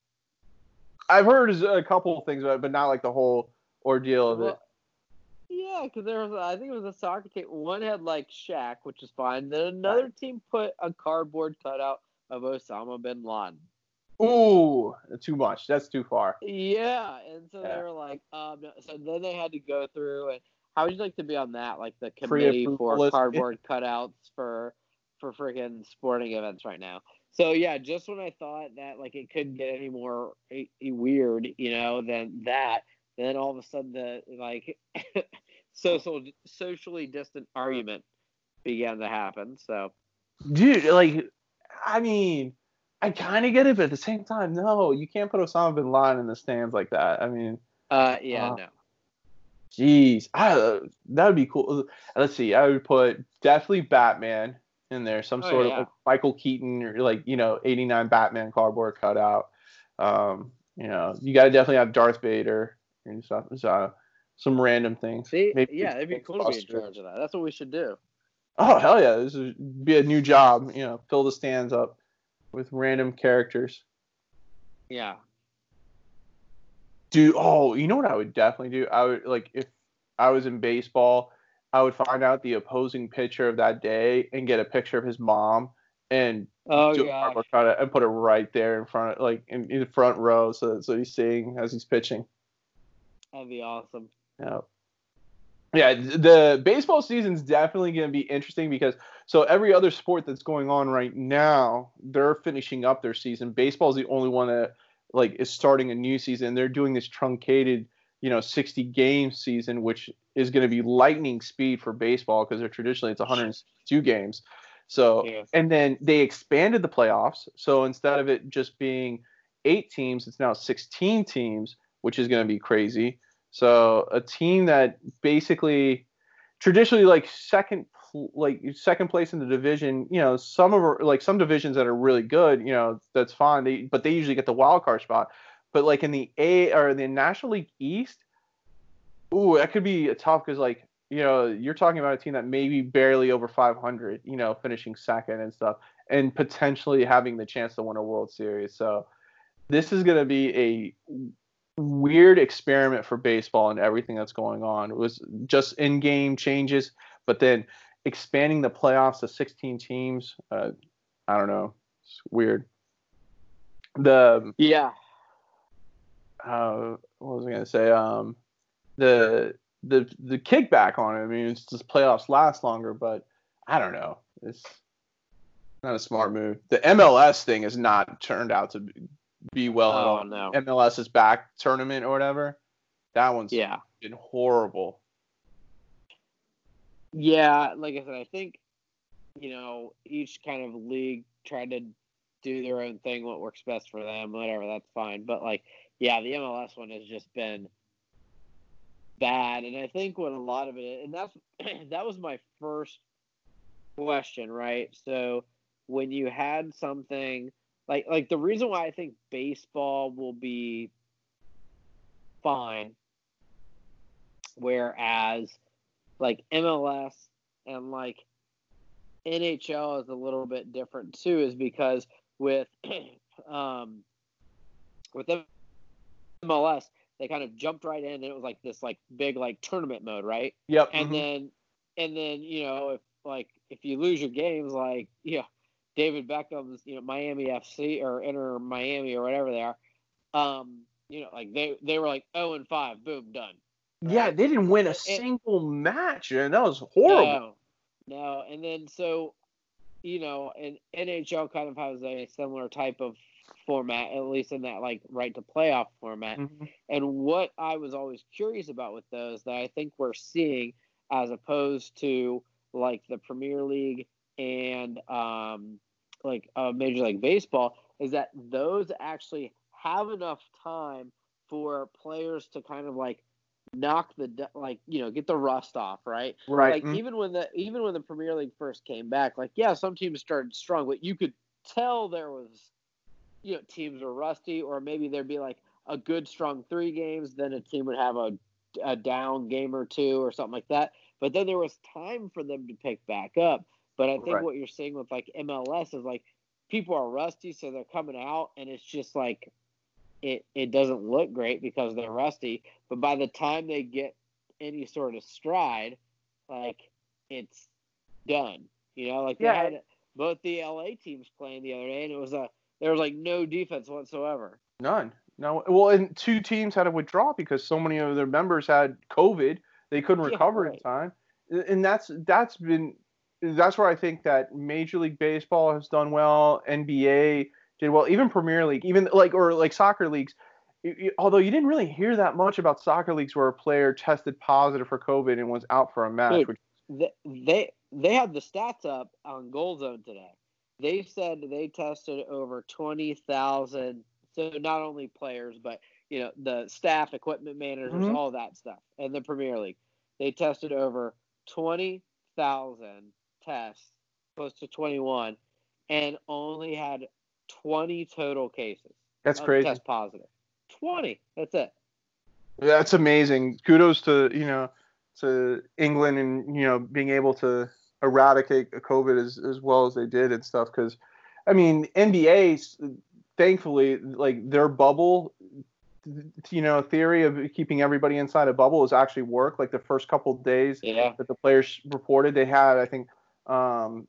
I've heard a couple of things about it, but not like the whole ordeal of it. Yeah, because there was, I think it was a soccer team. One had like Shaq, which is fine. Then another team put a cardboard cutout of Osama bin Laden. Ooh, too much. That's too far. Yeah, and so Yeah. they were like, um, so then they had to go through and how would you like to be on that, like the committee for list. cardboard cutouts for for freaking sporting events right now? So yeah, just when I thought that like it couldn't get any more eh, eh, weird, you know, than that, then all of a sudden the like [LAUGHS] social socially distant argument began to happen. So Dude, like, I mean, I kind of get it, but at the same time, no, you can't put Osama bin Laden in the stands like that. I mean, uh, yeah, Uh, no. Jeez, I, that would be cool. Let's see. I would put definitely Batman in there, some Oh, sort yeah. of like Michael Keaton or like you know '89 Batman cardboard cutout. Um, you know, you got to definitely have Darth Vader and stuff. So, uh, some random things. See, Maybe yeah, it'd be cool to be in charge of that. That's what we should do. Oh hell yeah, this would be a new job. You know, fill the stands up with random characters. Yeah. do oh you know what i would definitely do i would like if i was in baseball i would find out the opposing pitcher of that day and get a picture of his mom and Oh do a gosh. cardboard cutout and put it right there in front of like in, in the front row so so he's seeing as he's pitching That'd be awesome. yeah yeah the baseball season's definitely going to be interesting because so every other sport that's going on right now they're finishing up their season. Baseball's the only one that like is starting a new season. They're doing this truncated you know 60 game season which is going to be lightning speed for baseball because they're traditionally it's 102 games. So Yeah. and then they expanded the playoffs. So instead of it just being eight teams it's now 16 teams which is going to be crazy so a team that basically traditionally like second like second place in the division, you know, some of our, like some divisions that are really good, you know, that's fine. They but they usually get the wild card spot. But like in the A or the National League East, ooh, that could be a tough because like you know you're talking about a team that maybe barely over 500, you know, finishing second and stuff, and potentially having the chance to win a World Series. So this is going to be a weird experiment for baseball and everything that's going on. It was just in-game changes, but then expanding the playoffs to 16 teams. Uh, I don't know. It's weird. The Yeah. uh, what was I gonna say? Um, the the the kickback on it. I mean, it's just playoffs last longer, but I don't know. It's not a smart move. The MLS thing has not turned out to be- well at Oh, all. no. MLS is back tournament or whatever. That one's Yeah. been horrible. Yeah, like I said, I think you know each kind of league tried to do their own thing, what works best for them, whatever. That's fine. But like, yeah, the MLS one has just been bad, and I think what a lot of it, and that's [CLEARS THROAT] that was my first question, right? So when you had something like like the reason why I think baseball will be fine, whereas like MLS and like NHL is a little bit different too, is because with [CLEARS THROAT] um with MLS they kind of jumped right in and it was like this like big like tournament mode, right? Yep. And mhm. then and then you know if like if you lose your games like yeah David Beckham's you know Miami FC or Inter Miami or whatever they are, um you know like they they were like zero and five, boom, done. yeah, they didn't win a It- single match, and that was horrible. No, no, and then so, you know, and NHL kind of has a similar type of format, at least in that like right to playoff format. Mhm. And what I was always curious about with those that I think we're seeing, as opposed to like the Premier League and um, like uh, Major League Baseball, is that those actually have enough time for players to kind of like knock the like you know get the rust off right? Right like mm-hmm. even when the even when the premier league first came back like yeah some teams started strong but you could tell there was you know teams were rusty or maybe there'd be like a good strong three games then a team would have a, a down game or two or something like that. But then there was time for them to pick back up but i think right. what you're seeing with like mls is like people are rusty so they're coming out and it's just like it, it doesn't look great because they're rusty. But by the time they get any sort of stride, like it's done. You know, like they had both the LA teams playing the other day, and it was a there was like no defense whatsoever. None. No. Well, and two teams had to withdraw because so many of their members had COVID. They couldn't recover yeah, right. in time, and that's that's been that's where I think that Major League Baseball has done well. NBA did well. Even Premier League, even like or like soccer leagues. Although you didn't really hear that much about soccer leagues where a player tested positive for COVID and was out for a match. Dude, which... they they had the stats up on Goal Zone today. They said they tested over twenty thousand. So not only players, but you know the staff, equipment managers, mm-hmm. all that stuff, and the Premier League. They tested over twenty thousand tests, close to twenty one, and only had 20 total cases. That's crazy. Test positive. 20. That's it. That's amazing. Kudos to, you know, to England and, you know, being able to eradicate COVID as, as well as they did and stuff. Because, I mean, NBA, thankfully, like their bubble, you know, theory of keeping everybody inside a bubble has actually worked. Like the first couple days yeah. that the players reported, they had, I think, um,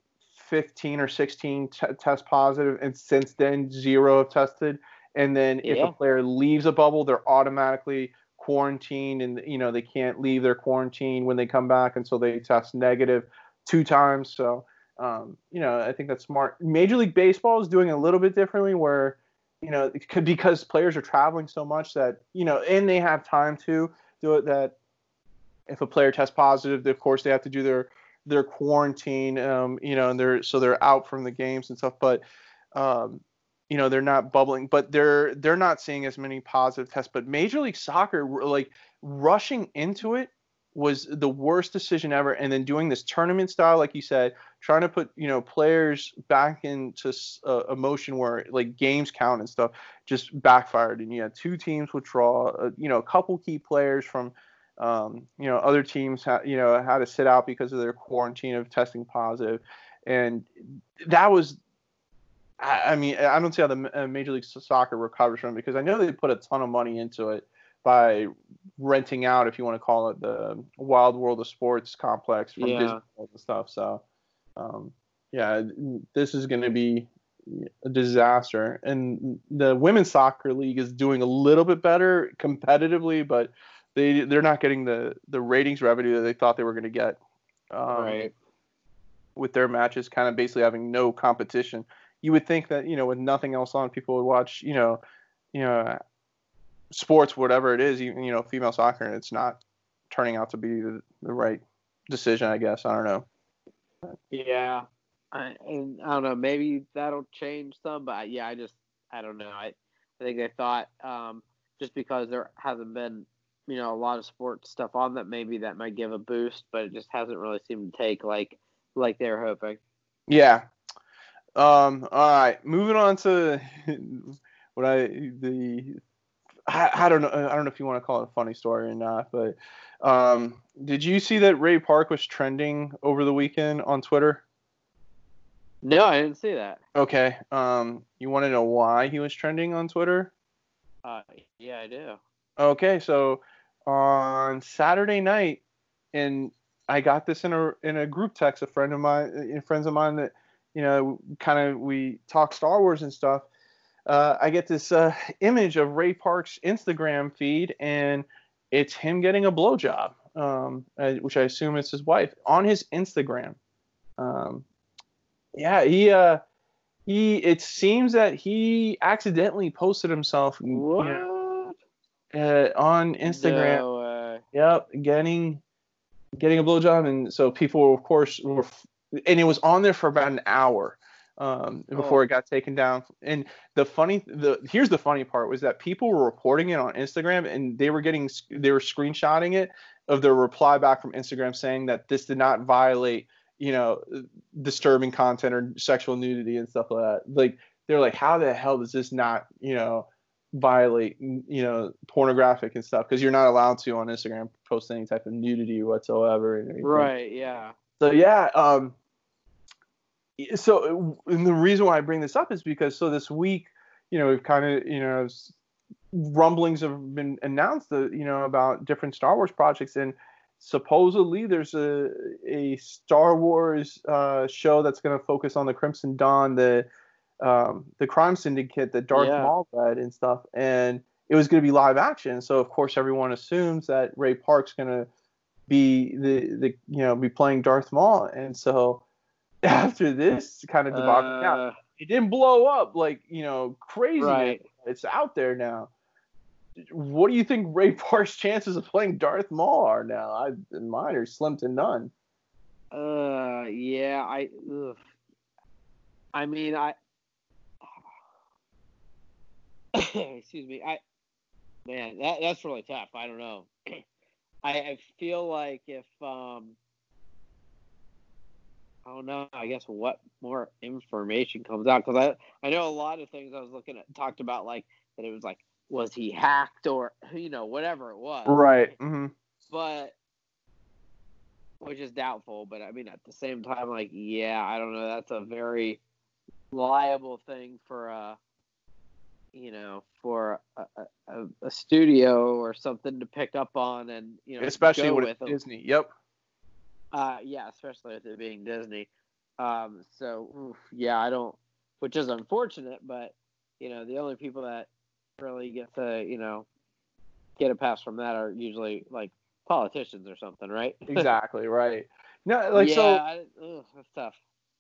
15 or 16 t- test positive, and since then zero have tested. And then if yeah. a player leaves a bubble, they're automatically quarantined, and you know they can't leave their quarantine when they come back until they test negative two times. So um, you know I think that's smart. Major League Baseball is doing a little bit differently, where you know could, because players are traveling so much that you know, and they have time to do it. That if a player tests positive, of course they have to do their their quarantine, um, you know, and they're so they're out from the games and stuff. But um, you know, they're not bubbling, but they're they're not seeing as many positive tests. But Major League Soccer, like rushing into it was the worst decision ever and then doing this tournament style like you said trying to put you know players back into uh, a motion where like games count and stuff just backfired and you had two teams withdraw uh, you know a couple key players from um, you know, other teams, ha- you know, had to sit out because of their quarantine of testing positive, and that was. I, I mean, I don't see how the uh, Major League Soccer recovers from it because I know they put a ton of money into it by renting out, if you want to call it, the Wide World of Sports complex from yeah. Disney and stuff. So, um, yeah, this is going to be a disaster. And the women's soccer league is doing a little bit better competitively, but they they're not getting the the ratings revenue that they thought they were going to get. Um, right. With their matches, kind of basically having no competition, you would think that you know with nothing else on, people would watch you know, you know, sports whatever it is, even you know female soccer, and it's not turning out to be the, the right decision. I guess I don't know. Yeah, I, and I don't know. Maybe that'll change some, but yeah, I just I don't know. I I think they thought um, just because there hasn't been you know a lot of sports stuff on that maybe that might give a boost, but it just hasn't really seemed to take like like they're hoping. Yeah. Um. All right. Moving on to [LAUGHS] what I the I, I don't know I don't know if you want to call it a funny story or not, but um, did you see that Ray Park was trending over the weekend on Twitter? No, I didn't see that. Okay. Um, you want to know why he was trending on Twitter? Uh, yeah, I do. Okay, so on Saturday night, and I got this in a in a group text. A friend of mine, uh, friends of mine that you know, kind of we talk Star Wars and stuff. Uh, I get this uh, image of Ray Park's Instagram feed, and it's him getting a blowjob, um, uh, which I assume is his wife, on his Instagram. Um, yeah, he uh, he. It seems that he accidentally posted himself. What? You know, uh, on Instagram. No, uh, yep, getting getting a blowjob, and so people, of course, were, and it was on there for about an hour um, before oh. it got taken down. And the funny, the here's the funny part was that people were reporting it on Instagram, and they were getting, they were screenshotting it of their reply back from Instagram saying that this did not violate, you know, disturbing content or sexual nudity and stuff like that. Like they're like, how the hell does this not, you know, violate, you know, pornographic and stuff? Because you're not allowed to on Instagram post any type of nudity whatsoever. Right. Yeah. So yeah. Um. So and the reason why I bring this up is because so this week, you know, we've kind of, you know, rumblings have been announced, that, you know, about different Star Wars projects and supposedly there's a a Star Wars uh, show that's going to focus on the Crimson Dawn, the um, the crime syndicate that Darth yeah. Maul led and stuff, and it was going to be live action. So of course everyone assumes that Ray Park's going to be the the you know be playing Darth Maul, and so [LAUGHS] after this kind of debacle, uh, now, it didn't blow up like you know crazy. Right. It's out there now. What do you think Ray [LAUGHS] Park's chances of playing Darth Maul are now? I mine are slim to none. Uh, yeah, I. Ugh. I mean, I [COUGHS] excuse me. I man, that that's really tough. I don't know. [CLEARS THROAT] I, I feel like if um I don't know. I guess what more information comes out because I I know a lot of things I was looking at talked about like that it was like was he hacked or you know whatever it was right mm-hmm. but which is doubtful but I mean at the same time like yeah I don't know that's a very liable thing for uh you know, for a, a, a, studio or something to pick up on and you know, especially with Disney. Yep. Uh, yeah, especially with it being Disney. Um, so oof, yeah, I don't, which is unfortunate, but you know, the only people that really get to you know get a pass from that are usually like politicians or something, right? [LAUGHS] exactly right. No, like yeah, so. I, ugh, that's tough.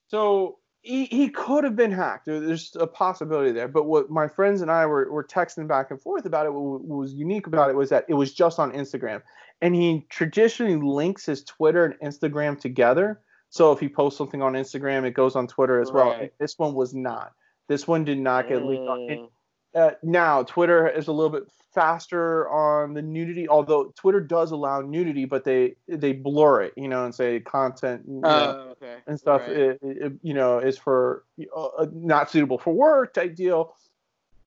So he, he could have been hacked. There's a possibility there. But what my friends and I were, were texting back and forth about it, what was unique about it was that it was just on Instagram. And he traditionally links his Twitter and Instagram together. So if he posts something on Instagram, it goes on Twitter as right. well. This one was not. This one did not get leaked on. Mm. Uh, now Twitter is a little bit faster on the nudity, although Twitter does allow nudity, but they they blur it, you know, and say content you know, oh, okay. and stuff, right. it, it, you know, is for uh, not suitable for work type deal.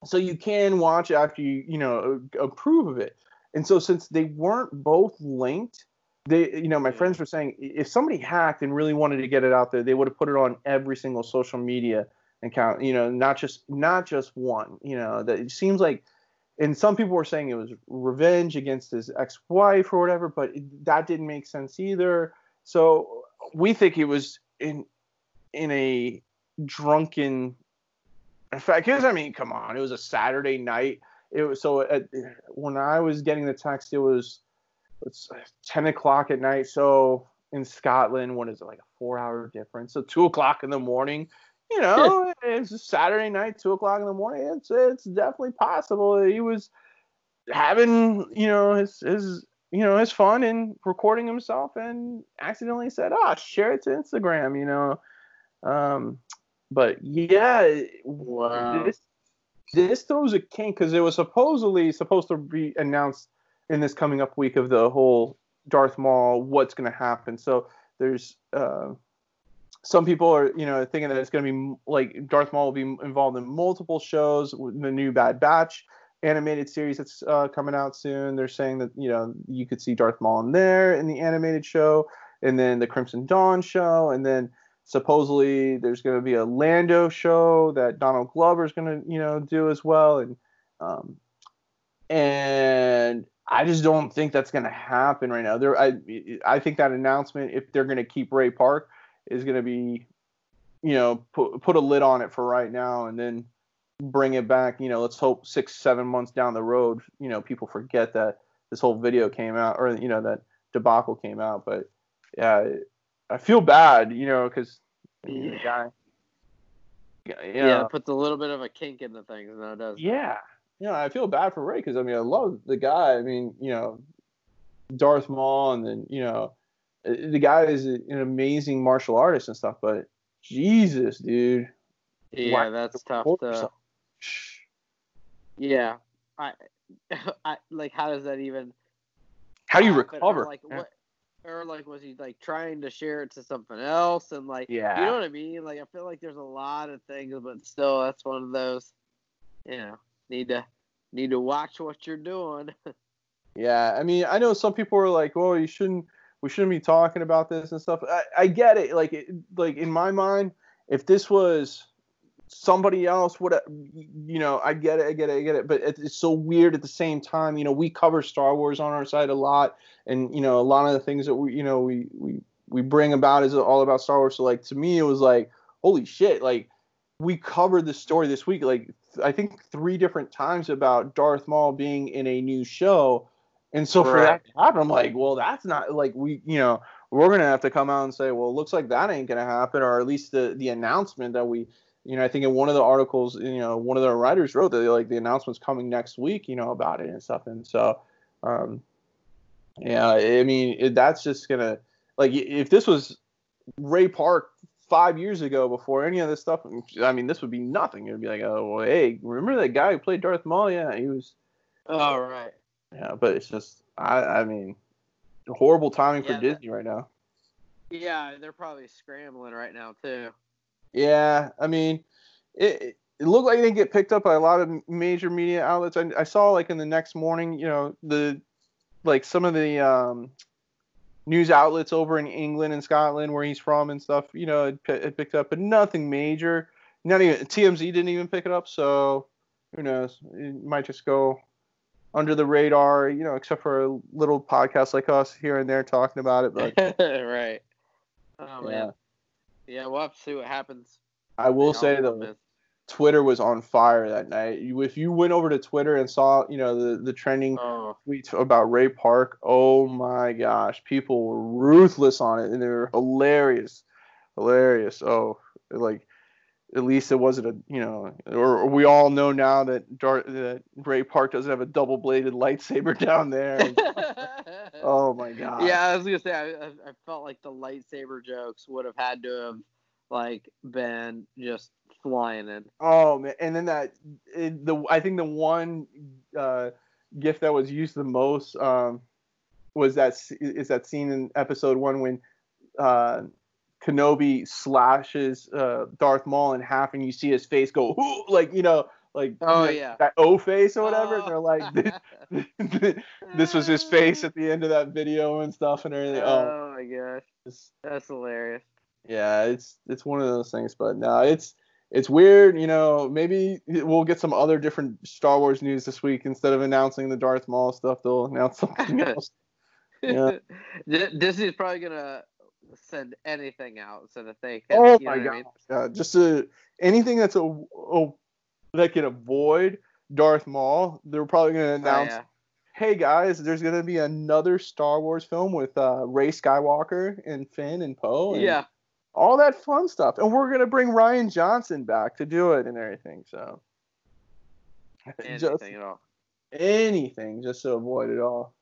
So you can watch after you you know approve of it. And so since they weren't both linked, they you know my yeah. friends were saying if somebody hacked and really wanted to get it out there, they would have put it on every single social media account, you know, not just not just one. You know, that it seems like and some people were saying it was revenge against his ex-wife or whatever, but that didn't make sense either. So we think he was in in a drunken. Fact, because I mean, come on, it was a Saturday night. It was so at, when I was getting the text, it was it's ten o'clock at night. So in Scotland, what is it like a four-hour difference? So two o'clock in the morning you know, it's Saturday night, two o'clock in the morning. It's it's definitely possible that he was having you know his his you know his fun and recording himself and accidentally said, "Oh, share it to Instagram," you know. Um, but yeah, wow. this this throws a kink because it was supposedly supposed to be announced in this coming up week of the whole Darth Maul what's going to happen. So there's uh, some people are you know thinking that it's going to be like Darth Maul will be involved in multiple shows. The new Bad Batch animated series that's uh, coming out soon. They're saying that you know you could see Darth Maul in there in the animated show, and then the Crimson Dawn show, and then supposedly there's going to be a Lando show that Donald Glover is going to you know do as well, and um, and I just don't think that's going to happen right now. There, I I think that announcement, if they're going to keep Ray Park is going to be, you know, put put a lid on it for right now, and then bring it back. You know, let's hope six seven months down the road, you know, people forget that this whole video came out, or you know that debacle came out. But yeah, I feel bad, you know, because the guy. You know, yeah, puts a little bit of a kink in the things, now does. Yeah, yeah, I feel bad for Ray because I mean I love the guy. I mean, you know, Darth Maul, and then you know the guy is an amazing martial artist and stuff, but Jesus, dude. Yeah, Why- that's tough. To, yeah, I, [LAUGHS] I like. How does that even? How do you? Or, recover? like Yeah. what? Or like, was he like trying to share it to something else? And like, Yeah. you know what I mean? Like, I feel like there's a lot of things, but still, that's one of those. You know, need to need to watch what you're doing. [LAUGHS] Yeah, I mean, I know some people are like, "Well, you shouldn't, we shouldn't be talking about this and stuff." I, I get it. Like, it, like in my mind, if this was somebody else, would uh, you know? I get it, I get it, I get it. But it, it's so weird at the same time. You know, we cover Star Wars on our side a lot, and you know, a lot of the things that we, you know, we we we bring about is all about Star Wars. So like to me, it was like, holy shit, like we covered the story this week, like I think three different times about Darth Maul being in a new show. And so for that Right. to happen, I'm like, well, that's not like we, you know, we're gonna have to come out and say, well, it looks like that ain't gonna happen, or at least the the announcement that we, you know, I think in one of the articles, you know, one of the writers wrote that like the announcement's coming next week, you know, about it and stuff. And so, um, yeah, I mean, it, that's just gonna like if this was Ray Park five years ago before any of this stuff, I mean, this would be nothing. It would be like, oh, well, hey, remember that guy who played Darth Maul? Yeah, he was. All right. Yeah, but it's just, I, I mean, horrible timing for Yeah, that- Disney right now. Yeah, they're probably scrambling right now too. Yeah, I mean, it, it- it looked like it didn't get picked up by a lot of major media outlets. I, I saw like in the next morning, you know, the like some of the um, news outlets over in England and Scotland where he's from and stuff, you know, it, it picked up, but nothing major. Not even TMZ didn't even pick it up, so who knows? It might just go under the radar, you know, except for a little podcast like us here and there talking about it. But [LAUGHS] right. Oh yeah, man. Yeah, we'll have to see what happens. I will say though, man. Twitter was on fire that night. You, if you went over to Twitter and saw, you know, the the trending Oh, tweets about Ray Park, oh my gosh, people were ruthless on it, and they were hilarious, hilarious. Oh, like at least it wasn't a, you know, or, or we all know now that Dar- that Ray Park doesn't have a double bladed lightsaber [LAUGHS] down there. [LAUGHS] oh my god. yeah, I was gonna say I, I, I felt like the lightsaber jokes would have had to have like been just flying in. Oh man, and then that it, the I think the one uh, gift that was used the most um, was that is that scene in episode one when uh, Kenobi slashes uh, Darth Maul in half, and you see his face go like you know like Oh, that- yeah. that O face or whatever. Oh. And they're like this, [LAUGHS] this was his face at the end of that video and stuff and everything. Oh, Oh my gosh, it's- that's hilarious. yeah, it's it's one of those things, but no, it's it's weird. You know, maybe we'll get some other different Star Wars news this week instead of announcing the Darth Maul stuff. They'll announce [LAUGHS] something else. [LAUGHS] Yeah. Disney's probably gonna send anything out so that they can. Oh you know my I god! mean? Yeah, just a, anything that's a, a that can avoid Darth Maul, they're probably going to Oh, announce. yeah. Hey guys, there's going to be another Star Wars film with uh, Rey Skywalker and Finn and Poe. And yeah. all that fun stuff. And we're gonna bring Rian Johnson back to do it and everything. So just Anything at all. anything just to avoid it all.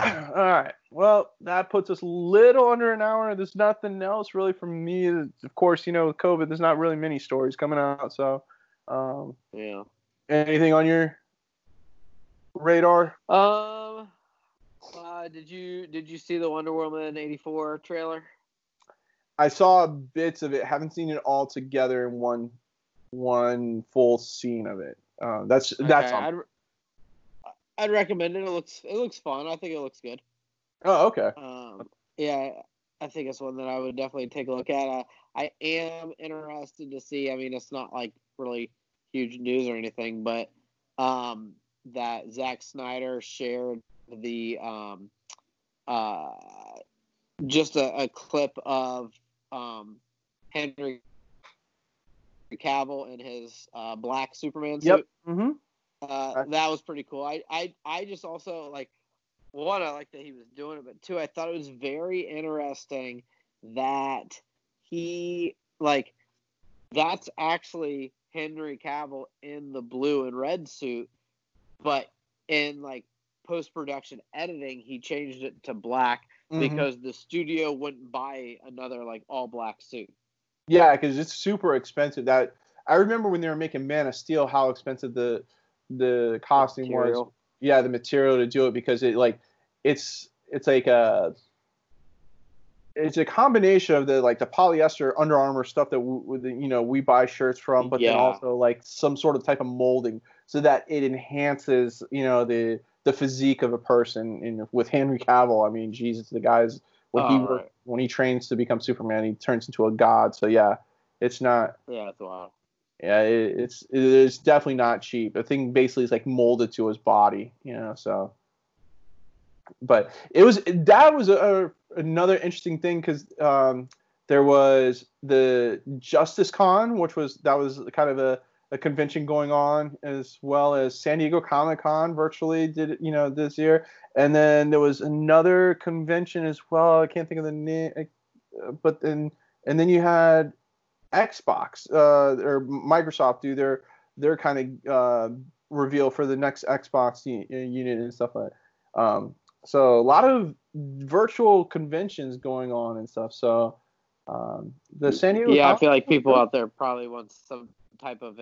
[LAUGHS] all right. Well, that puts us a little under an hour. There's nothing else really from me. Of course, you know, with COVID, there's not really many stories coming out. So, um, Yeah. anything on your radar? Um. Uh, did you did you see the Wonder Woman eighty four trailer? I saw bits of it. Haven't seen it all together in one one full scene of it. Uh, that's that's Okay, on. I'd, recommend it. It looks it looks fun. I think it looks good. Oh, okay. Um, yeah, I think it's one that I would definitely take a look at. Uh, I am interested to see. I mean, it's not like really huge news or anything, but um, that Zack Snyder shared the um, uh, just a, a clip of um, Henry Cavill in his uh, black Superman Yep. suit. Mm-hmm. Uh, that was pretty cool. I, I I just also like one, I like that he was doing it, but two, I thought it was very interesting that he like that's actually Henry Cavill in the blue and red suit, but in like post production editing, he changed it to black Mhm. because the studio wouldn't buy another like all black suit. Yeah, because it's super expensive. That I remember when they were making Man of Steel, how expensive the the costume was. Yeah, the material to do it because it like it's it's like a it's a combination of the like the polyester Under Armour stuff that w- w- you know we buy shirts from, but then also like some sort of type of molding so that it enhances you know the the physique of a person. And with Henry Cavill, I mean, Jesus, the guy's when he Oh, work- right. when he trains to become Superman, he turns into a god. So yeah, it's not. Yeah, that's wild. Yeah, it, it's it's definitely not cheap. The thing basically is like molded to his body, you know. So, but it was that was a, another interesting thing because um, there was the Justice Con, which was that was kind of a, a convention going on, as well as San Diego Comic Con virtually did you know this year, and then there was another convention as well. I can't think of the name, uh, but then and then you had Xbox uh, or Microsoft do their their kind of uh, reveal for the next Xbox unit and stuff like that. Um, so a lot of virtual conventions going on and stuff. So um, the San Diego Yeah, I feel like people out there probably want some type of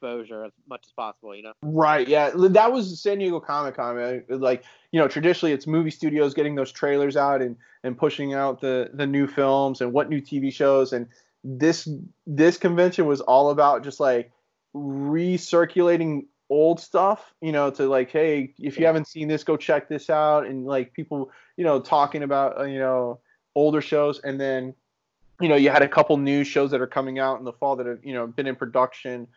exposure as much as possible. You know. Right. Yeah. That was San Diego Comic Con. Like, you know, traditionally it's movie studios getting those trailers out and, and pushing out the, the new films and what new TV shows. And this this convention was all about just like recirculating old stuff, you know, to like, hey, if you haven't seen this, go check this out. And like people, you know, talking about, uh, you know, older shows. And then, you know, you had a couple new shows that are coming out in the fall that have, you know, been in production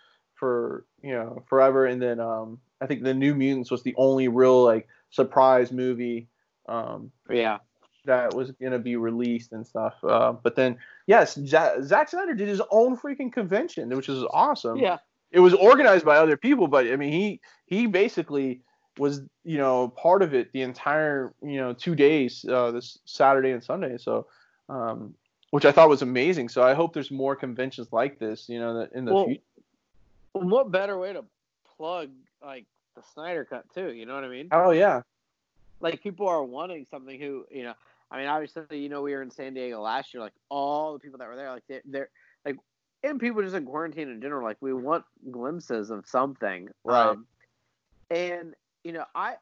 for you know forever. And then um i think the new mutants was the only real like surprise movie um Yeah. that was gonna be released and stuff. Uh, but then yes Zack Snyder did his own freaking convention which is awesome. Yeah. it was organized by other people but i mean he he basically was you know part of it the entire you know two days uh this saturday and sunday. So um which i thought was amazing. So i hope there's more conventions like this you know in the Well, future What better way to plug like the Snyder Cut too? You know what I mean? oh yeah Like people are wanting something who you know. I mean, obviously, you know, we were in San Diego last year. Like all the people that were there, like they're, they're like, and people just in quarantine in general. Like we want glimpses of something, Right. Um, and you know, I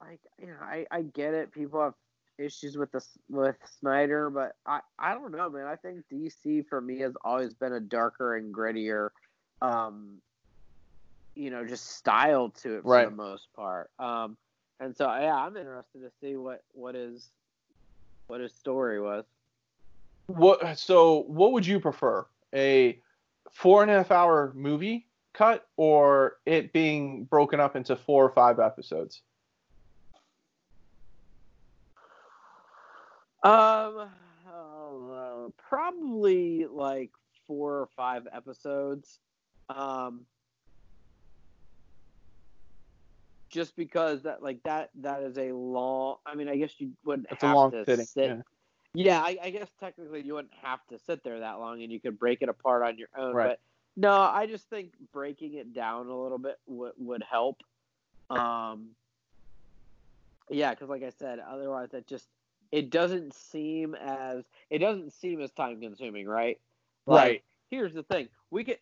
like, you know, I I get it. People have issues with this with Snyder, but I I don't know, man. I think DC for me has always been a darker and grittier, um, you know, just style to it for Right. the most part. Um, and so yeah, I'm interested to see what what his what his story was. What? So, what would you prefer? A four and a half hour movie cut, or it being broken up into four or five episodes? Um, uh, probably like four or five episodes. Um, just because that like that that is a long. I mean, I guess you wouldn't It's a long to fitting. sit. Yeah. Yeah, I, I guess technically you wouldn't have to sit there that long, and you could break it apart on your own. Right. But no, I just think breaking it down a little bit would would help. Um, yeah, because like I said, otherwise it just it doesn't seem as it doesn't seem as time consuming, right? Like, Right. Here's the thing: we can.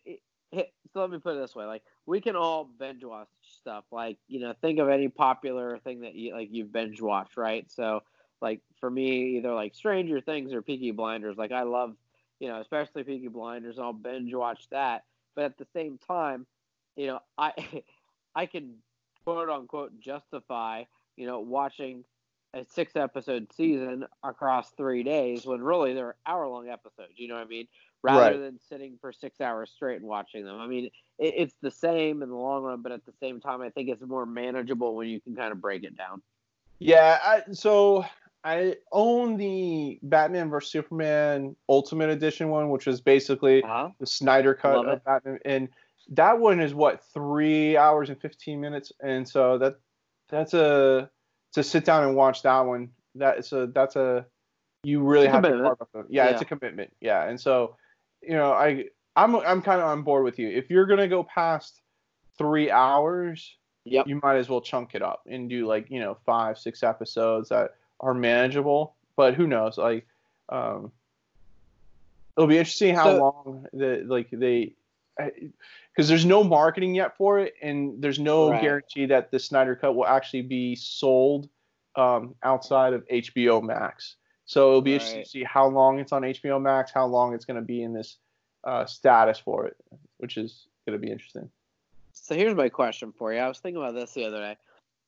So let me put it this way: like we can all binge watch stuff. Like you know, think of any popular thing that you like you've binge watched, right? So like for me, either like Stranger Things or Peaky Blinders. Like I love, you know, especially Peaky Blinders. I'll binge watch that. But at the same time, you know, [LAUGHS] I I can quote unquote justify, you know, watching a six episode season across three days when really they're hour long episodes. You know what I mean? Rather Right. than sitting for six hours straight and watching them. I mean, it, it's the same in the long run, but at the same time, I think it's more manageable when you can kind of break it down. Yeah. I, so I own the Batman vs Superman Ultimate Edition one, which is basically Uh-huh. the Snyder cut Love of it. Batman, and that one is what three hours and fifteen minutes, and so that that's a to sit down and watch that one. That a that's a you really It's have to commitment. carve up the- yeah, it's a commitment. Yeah, and so you know I I'm I'm kind of on board with you. If you're gonna go past three hours, Yep. you might as well chunk it up and do like you know five, six episodes that are manageable. But who knows? Like, um, it'll be interesting how So- long the like they because there's no marketing yet for it, and there's no Right. guarantee that the Snyder Cut will actually be sold um, outside of HBO Max. So it'll be interesting to see how long it's on HBO Max, how long it's going to be in this uh, status for it, which is going to be interesting. So here's my question for you. I was thinking about this the other day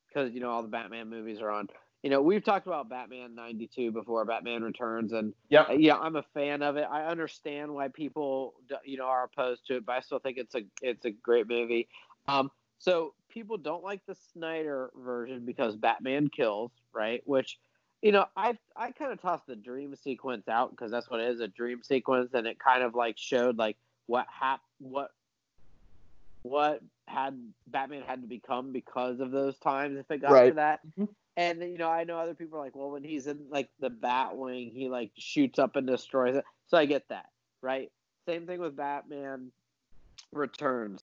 because you know all the Batman movies are on. You know, we've talked about Batman '92 before, Batman Returns, and Yep. uh, yeah, I'm a fan of it. I understand why people you know are opposed to it, but I still think it's a it's a great movie. Um, so people don't like the Snyder version because Batman kills, right? Which you know, I I kind of tossed the dream sequence out because that's what it is a dream sequence, and it kind of like showed like what hap what what had Batman had to become because of those times if it got to Right. that. Mhm. And you know, I know other people are like, well, when he's in like the Batwing, he like shoots up and destroys it. So I get that, right? Same thing with Batman Returns.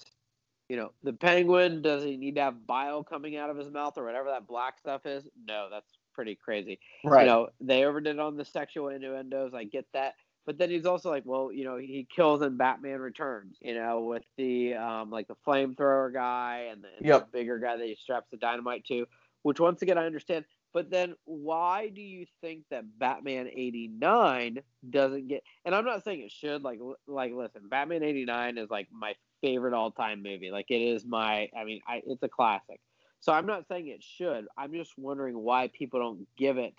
You know, the Penguin does he need to have bile coming out of his mouth or whatever that black stuff is? No, that's pretty crazy. Right. You know, they overdid on the sexual innuendos. I get that. But then he's also like, well, you know, he kills in Batman Returns, you know, with the um like the flamethrower guy and the, and Yep. the bigger guy that he straps the dynamite to, which once again I understand. But then why do you think that Batman 89 doesn't get and I'm not saying it should like like listen, Batman 89 is like my favorite all-time movie. Like it is my I mean, I it's a classic. So I'm not saying it should. I'm just wondering why people don't give it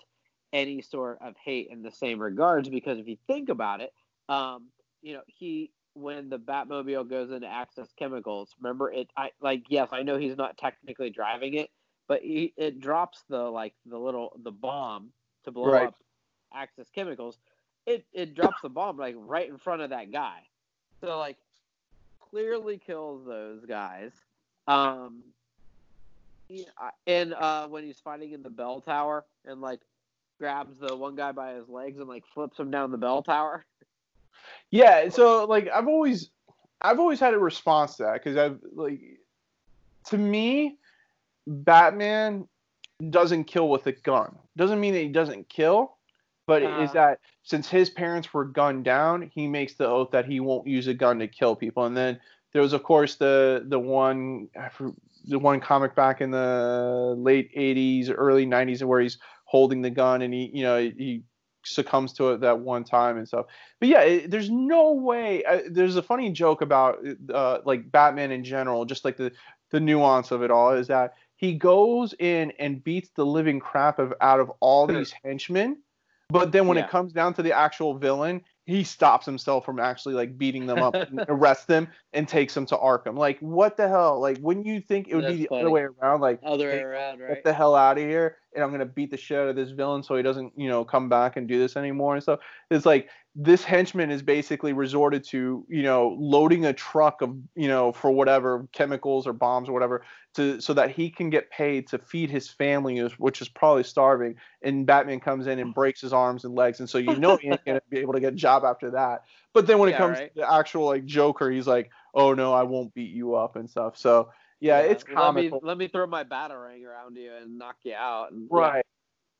any sort of hate in the same regards because if you think about it, um, you know, he when the Batmobile goes into Axis Chemicals, remember it I like yes, I know he's not technically driving it, but he, it drops the like the little the bomb to blow Right. up Axis Chemicals. It it drops the bomb like right in front of that guy. So like clearly kills those guys. Um and uh, when he's fighting in the bell tower and like grabs the one guy by his legs and like flips him down the bell tower. Yeah, so like I've always I've always had a response to that because I've like to me Batman doesn't kill with a gun. Doesn't mean that he doesn't kill, but it is Uh. that since his parents were gunned down, he makes the oath that he won't use a gun to kill people. And then there was of course the the one the one comic back in the late 80s early 90s where he's holding the gun and he you know he succumbs to it that one time and stuff but yeah, it, there's no way. Uh, there's a funny joke about uh, like Batman in general, just like the the nuance of it all is that he goes in and beats the living crap of out of all these henchmen, but then when Yeah. it comes down to the actual villain, he stops himself from actually like beating them up, and [LAUGHS] arrests them, and takes them to Arkham. Like what the hell? Like wouldn't you think it would be That's the other way around? Like Other way around, get the hell out of here and i'm gonna beat the shit out of this villain so he doesn't you know come back and do this anymore and stuff it's like this henchman is basically resorted to you know loading a truck of you know for whatever chemicals or bombs or whatever to so that he can get paid to feed his family which is probably starving and batman comes in and breaks his arms and legs and so you know he ain't gonna be able to get a job after that but then when it comes right. to the actual like joker he's like oh no i won't beat you up and stuff so yeah, it's let me let me throw my batarang around you and knock you out. And, Right.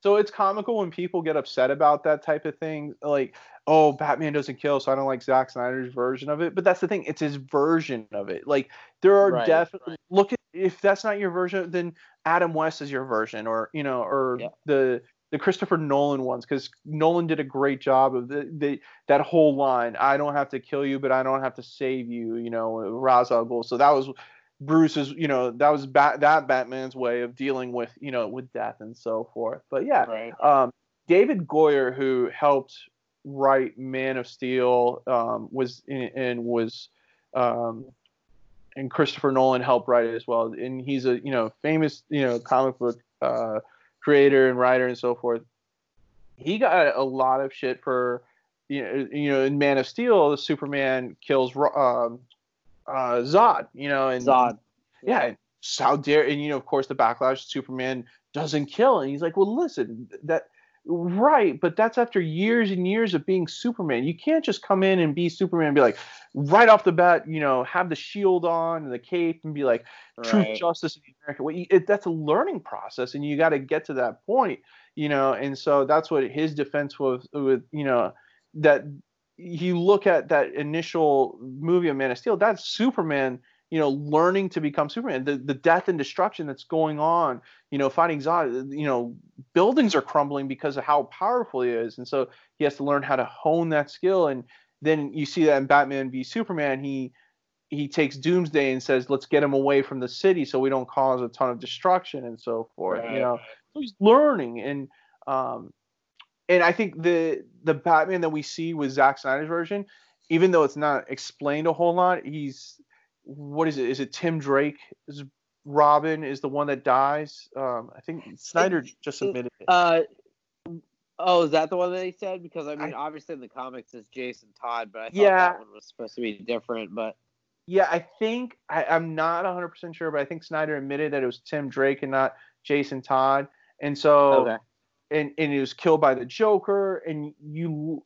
So it's comical when people get upset about that type of thing. Like, oh, Batman doesn't kill, so I don't like Zack Snyder's version of it. But that's the thing, it's his version of it. Like, there are Right, definitely right. look at if that's not your version, then Adam West is your version, or you know, or Yep. the the Christopher Nolan ones, because Nolan did a great job of the, the that whole line. I don't have to kill you, but I don't have to save you. You know, Ra's al Ghul. So that was Bruce's, you know, that was bat, that Batman's way of dealing with, you know, with death and so forth. But yeah, Right. um, David Goyer, who helped write Man of Steel, um, was in, and was, um, and Christopher Nolan helped write it as well. And he's a you know famous you know comic book uh, creator and writer and so forth. He got a lot of shit for you know you know in Man of Steel, Superman kills um, uh, Zod, you know, and Zod. yeah, and how dare and you know of course the backlash Superman doesn't kill and he's like well listen that Right, but that's after years and years of being Superman. You can't just come in and be Superman and be like, right off the bat, you know, have the shield on and the cape and be like, truth, Right. justice, in America. Well, it, that's a learning process, and you got to get to that point, you know. And so that's what his defense was with, you know, that you look at that initial movie of Man of Steel. That's Superman, you know, learning to become Superman. The the death and destruction that's going on, you know, fighting Zod. You know, buildings are crumbling because of how powerful he is, and so he has to learn how to hone that skill. And then you see that in Batman v Superman, he he takes Doomsday and says, "Let's get him away from the city so we don't cause a ton of destruction and so forth." Right. You know, so he's learning, and um, and I think the the Batman that we see with Zack Snyder's version, even though it's not explained a whole lot, he's what is it? Is it Tim Drake? Is Robin is the one that dies? Um, I think Snyder just admitted it. Uh, oh, is that the one that he said? Because I mean, I- obviously in the comics it's Jason Todd, but I thought Yeah. that one was supposed to be different. But Yeah, I think I, I'm not 100% sure, but I think Snyder admitted that it was Tim Drake and not Jason Todd. And so, okay, and, and he was killed by the Joker. And you,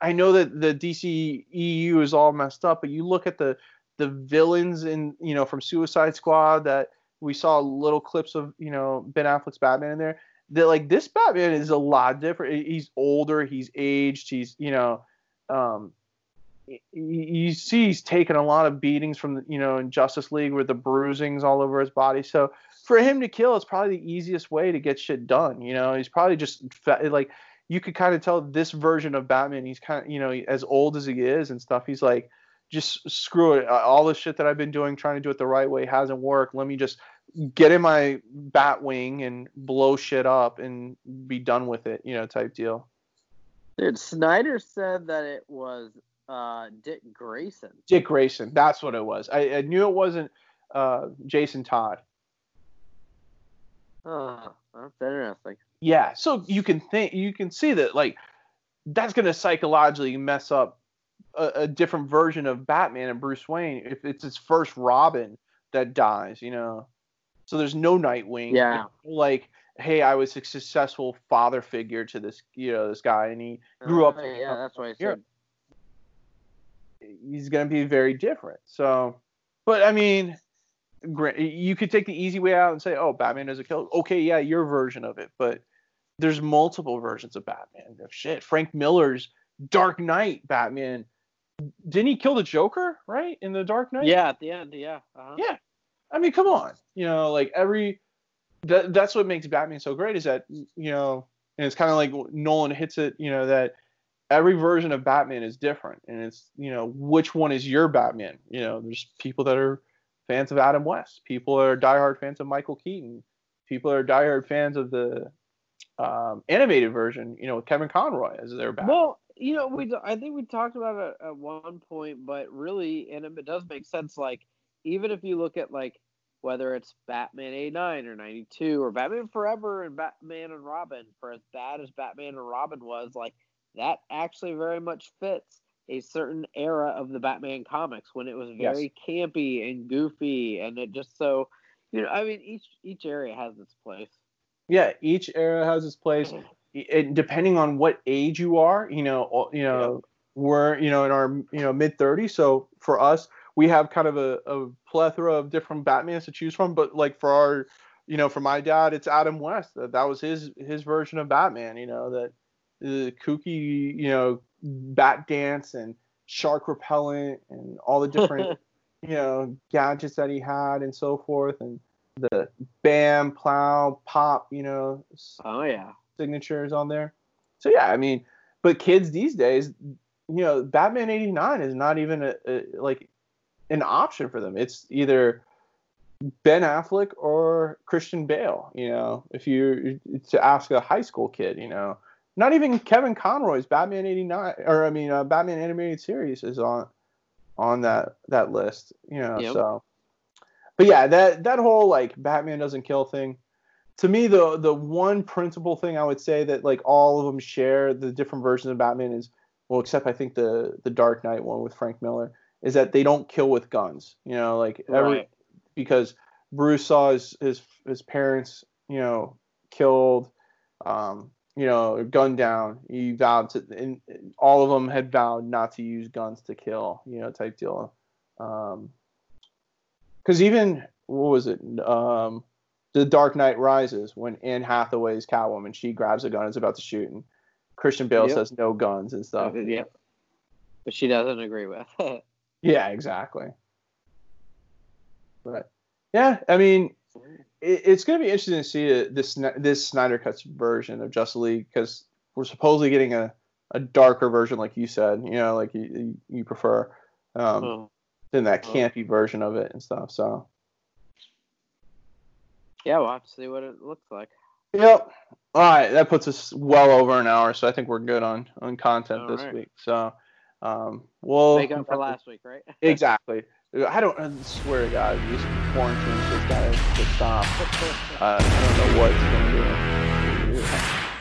I know that the DC EU is all messed up, but you look at the the villains in you know from Suicide Squad that we saw little clips of you know Ben Affleck's Batman in there. That like this Batman is a lot different. He's older, he's aged, he's you know, um, you see he's taken a lot of beatings from you know in Justice League with the bruisings all over his body. So for him to kill, it's probably the easiest way to get shit done. You know, he's probably just like you could kind of tell this version of Batman. He's kind of you know as old as he is and stuff. He's like just screw it. All the shit that I've been doing, trying to do it the right way, hasn't worked. Let me just get in my bat wing and blow shit up and be done with it. You know, type deal. dude, Snyder said that it was uh, Dick Grayson. Dick Grayson, that's what it was. I, I knew it wasn't uh, Jason Todd. Oh, that's interesting. Yeah, so you can think you can see that like that's going to psychologically mess up a, a different version of Batman and Bruce Wayne if it's his first Robin that dies, you know. So there's no Nightwing. Yeah. Like, hey, I was a successful father figure to this, you know, this guy, and he grew up. Oh, yeah, that's what I Here. said. he's going to be very different. So, but I mean, you could take the easy way out and say, "Oh, Batman doesn't kill." Okay, yeah, your version of it, but there's multiple versions of Batman. Shit, Frank Miller's Dark Knight Batman. Didn't he kill the Joker? Right in the Dark Knight. Yeah, at the end, yeah. Uh-huh. Yeah. I mean, come on. You know, like every that that's what makes Batman so great is that you know, and it's kind of like Nolan hits it. You know that every version of Batman is different, and it's you know which one is your Batman. You know, there's people that are fans of Adam West, people are diehard fans of Michael Keaton, people are diehard fans of the um, animated version. You know, with Kevin Conroy as their Batman. Well, you know, we I think we talked about it at one point, but really, and it does make sense. Like, even if you look at like whether it's Batman '89 or '92 or Batman Forever and Batman and Robin, for as bad as Batman and Robin was, like that actually very much fits a certain era of the Batman comics when it was Yes. very campy and goofy, and it just so, you know, I mean, each each area has its place. yeah, each era has its place. [CLEARS THROAT] It, depending on what age you are, you know, you know, we're you know in our you know mid 30s. So for us, we have kind of a, a plethora of different Batmans to choose from. But like for our, you know, for my dad, it's Adam West. That, that was his his version of Batman. You know that the kooky, you know, bat dance and shark repellent and all the different [LAUGHS] you know gadgets that he had and so forth. And the bam plow pop you know Oh yeah. signatures on there. So yeah i mean but kids these days you know batman 89 is not even a, a like an option for them. It's either ben affleck or christian bale you know if you to ask a high school kid you know not even kevin conroy's batman 89 or i mean uh, batman animated series is on on that that list you know Yep. so but yeah that that whole like batman doesn't kill thing to me the the one principal thing i would say that like all of them share the different versions of batman is well except i think the the dark knight one with frank miller is that they don't kill with guns you know like every Right. because bruce saw his his, his parents you know killed um you know, gunned down. He vowed to, and all of them had vowed not to use guns to kill, you know, type deal. Um, because even what was it? Um, the Dark Knight Rises when Anne Hathaway's Catwoman, she grabs a gun and is about to shoot, and Christian Bale Yep. says no guns and stuff. Yeah. But she doesn't agree with. [LAUGHS] Yeah, exactly. But yeah, I mean, it, it's going to be interesting to see uh, this this Snyder Cuts version of Justice League because we're supposedly getting a, a darker version, like you said, you know, like you you, you prefer um, Oh. than that Oh. campy version of it and stuff. So yeah, we'll have to see what it looks like. yep. All right, that puts us well over an hour, so I think we're good on on content All this right. week. So um, we'll Make up for last week, right? [LAUGHS] Exactly. I don't I swear to God, these quarantines just gotta stop. Uh, I don't know what's gonna do.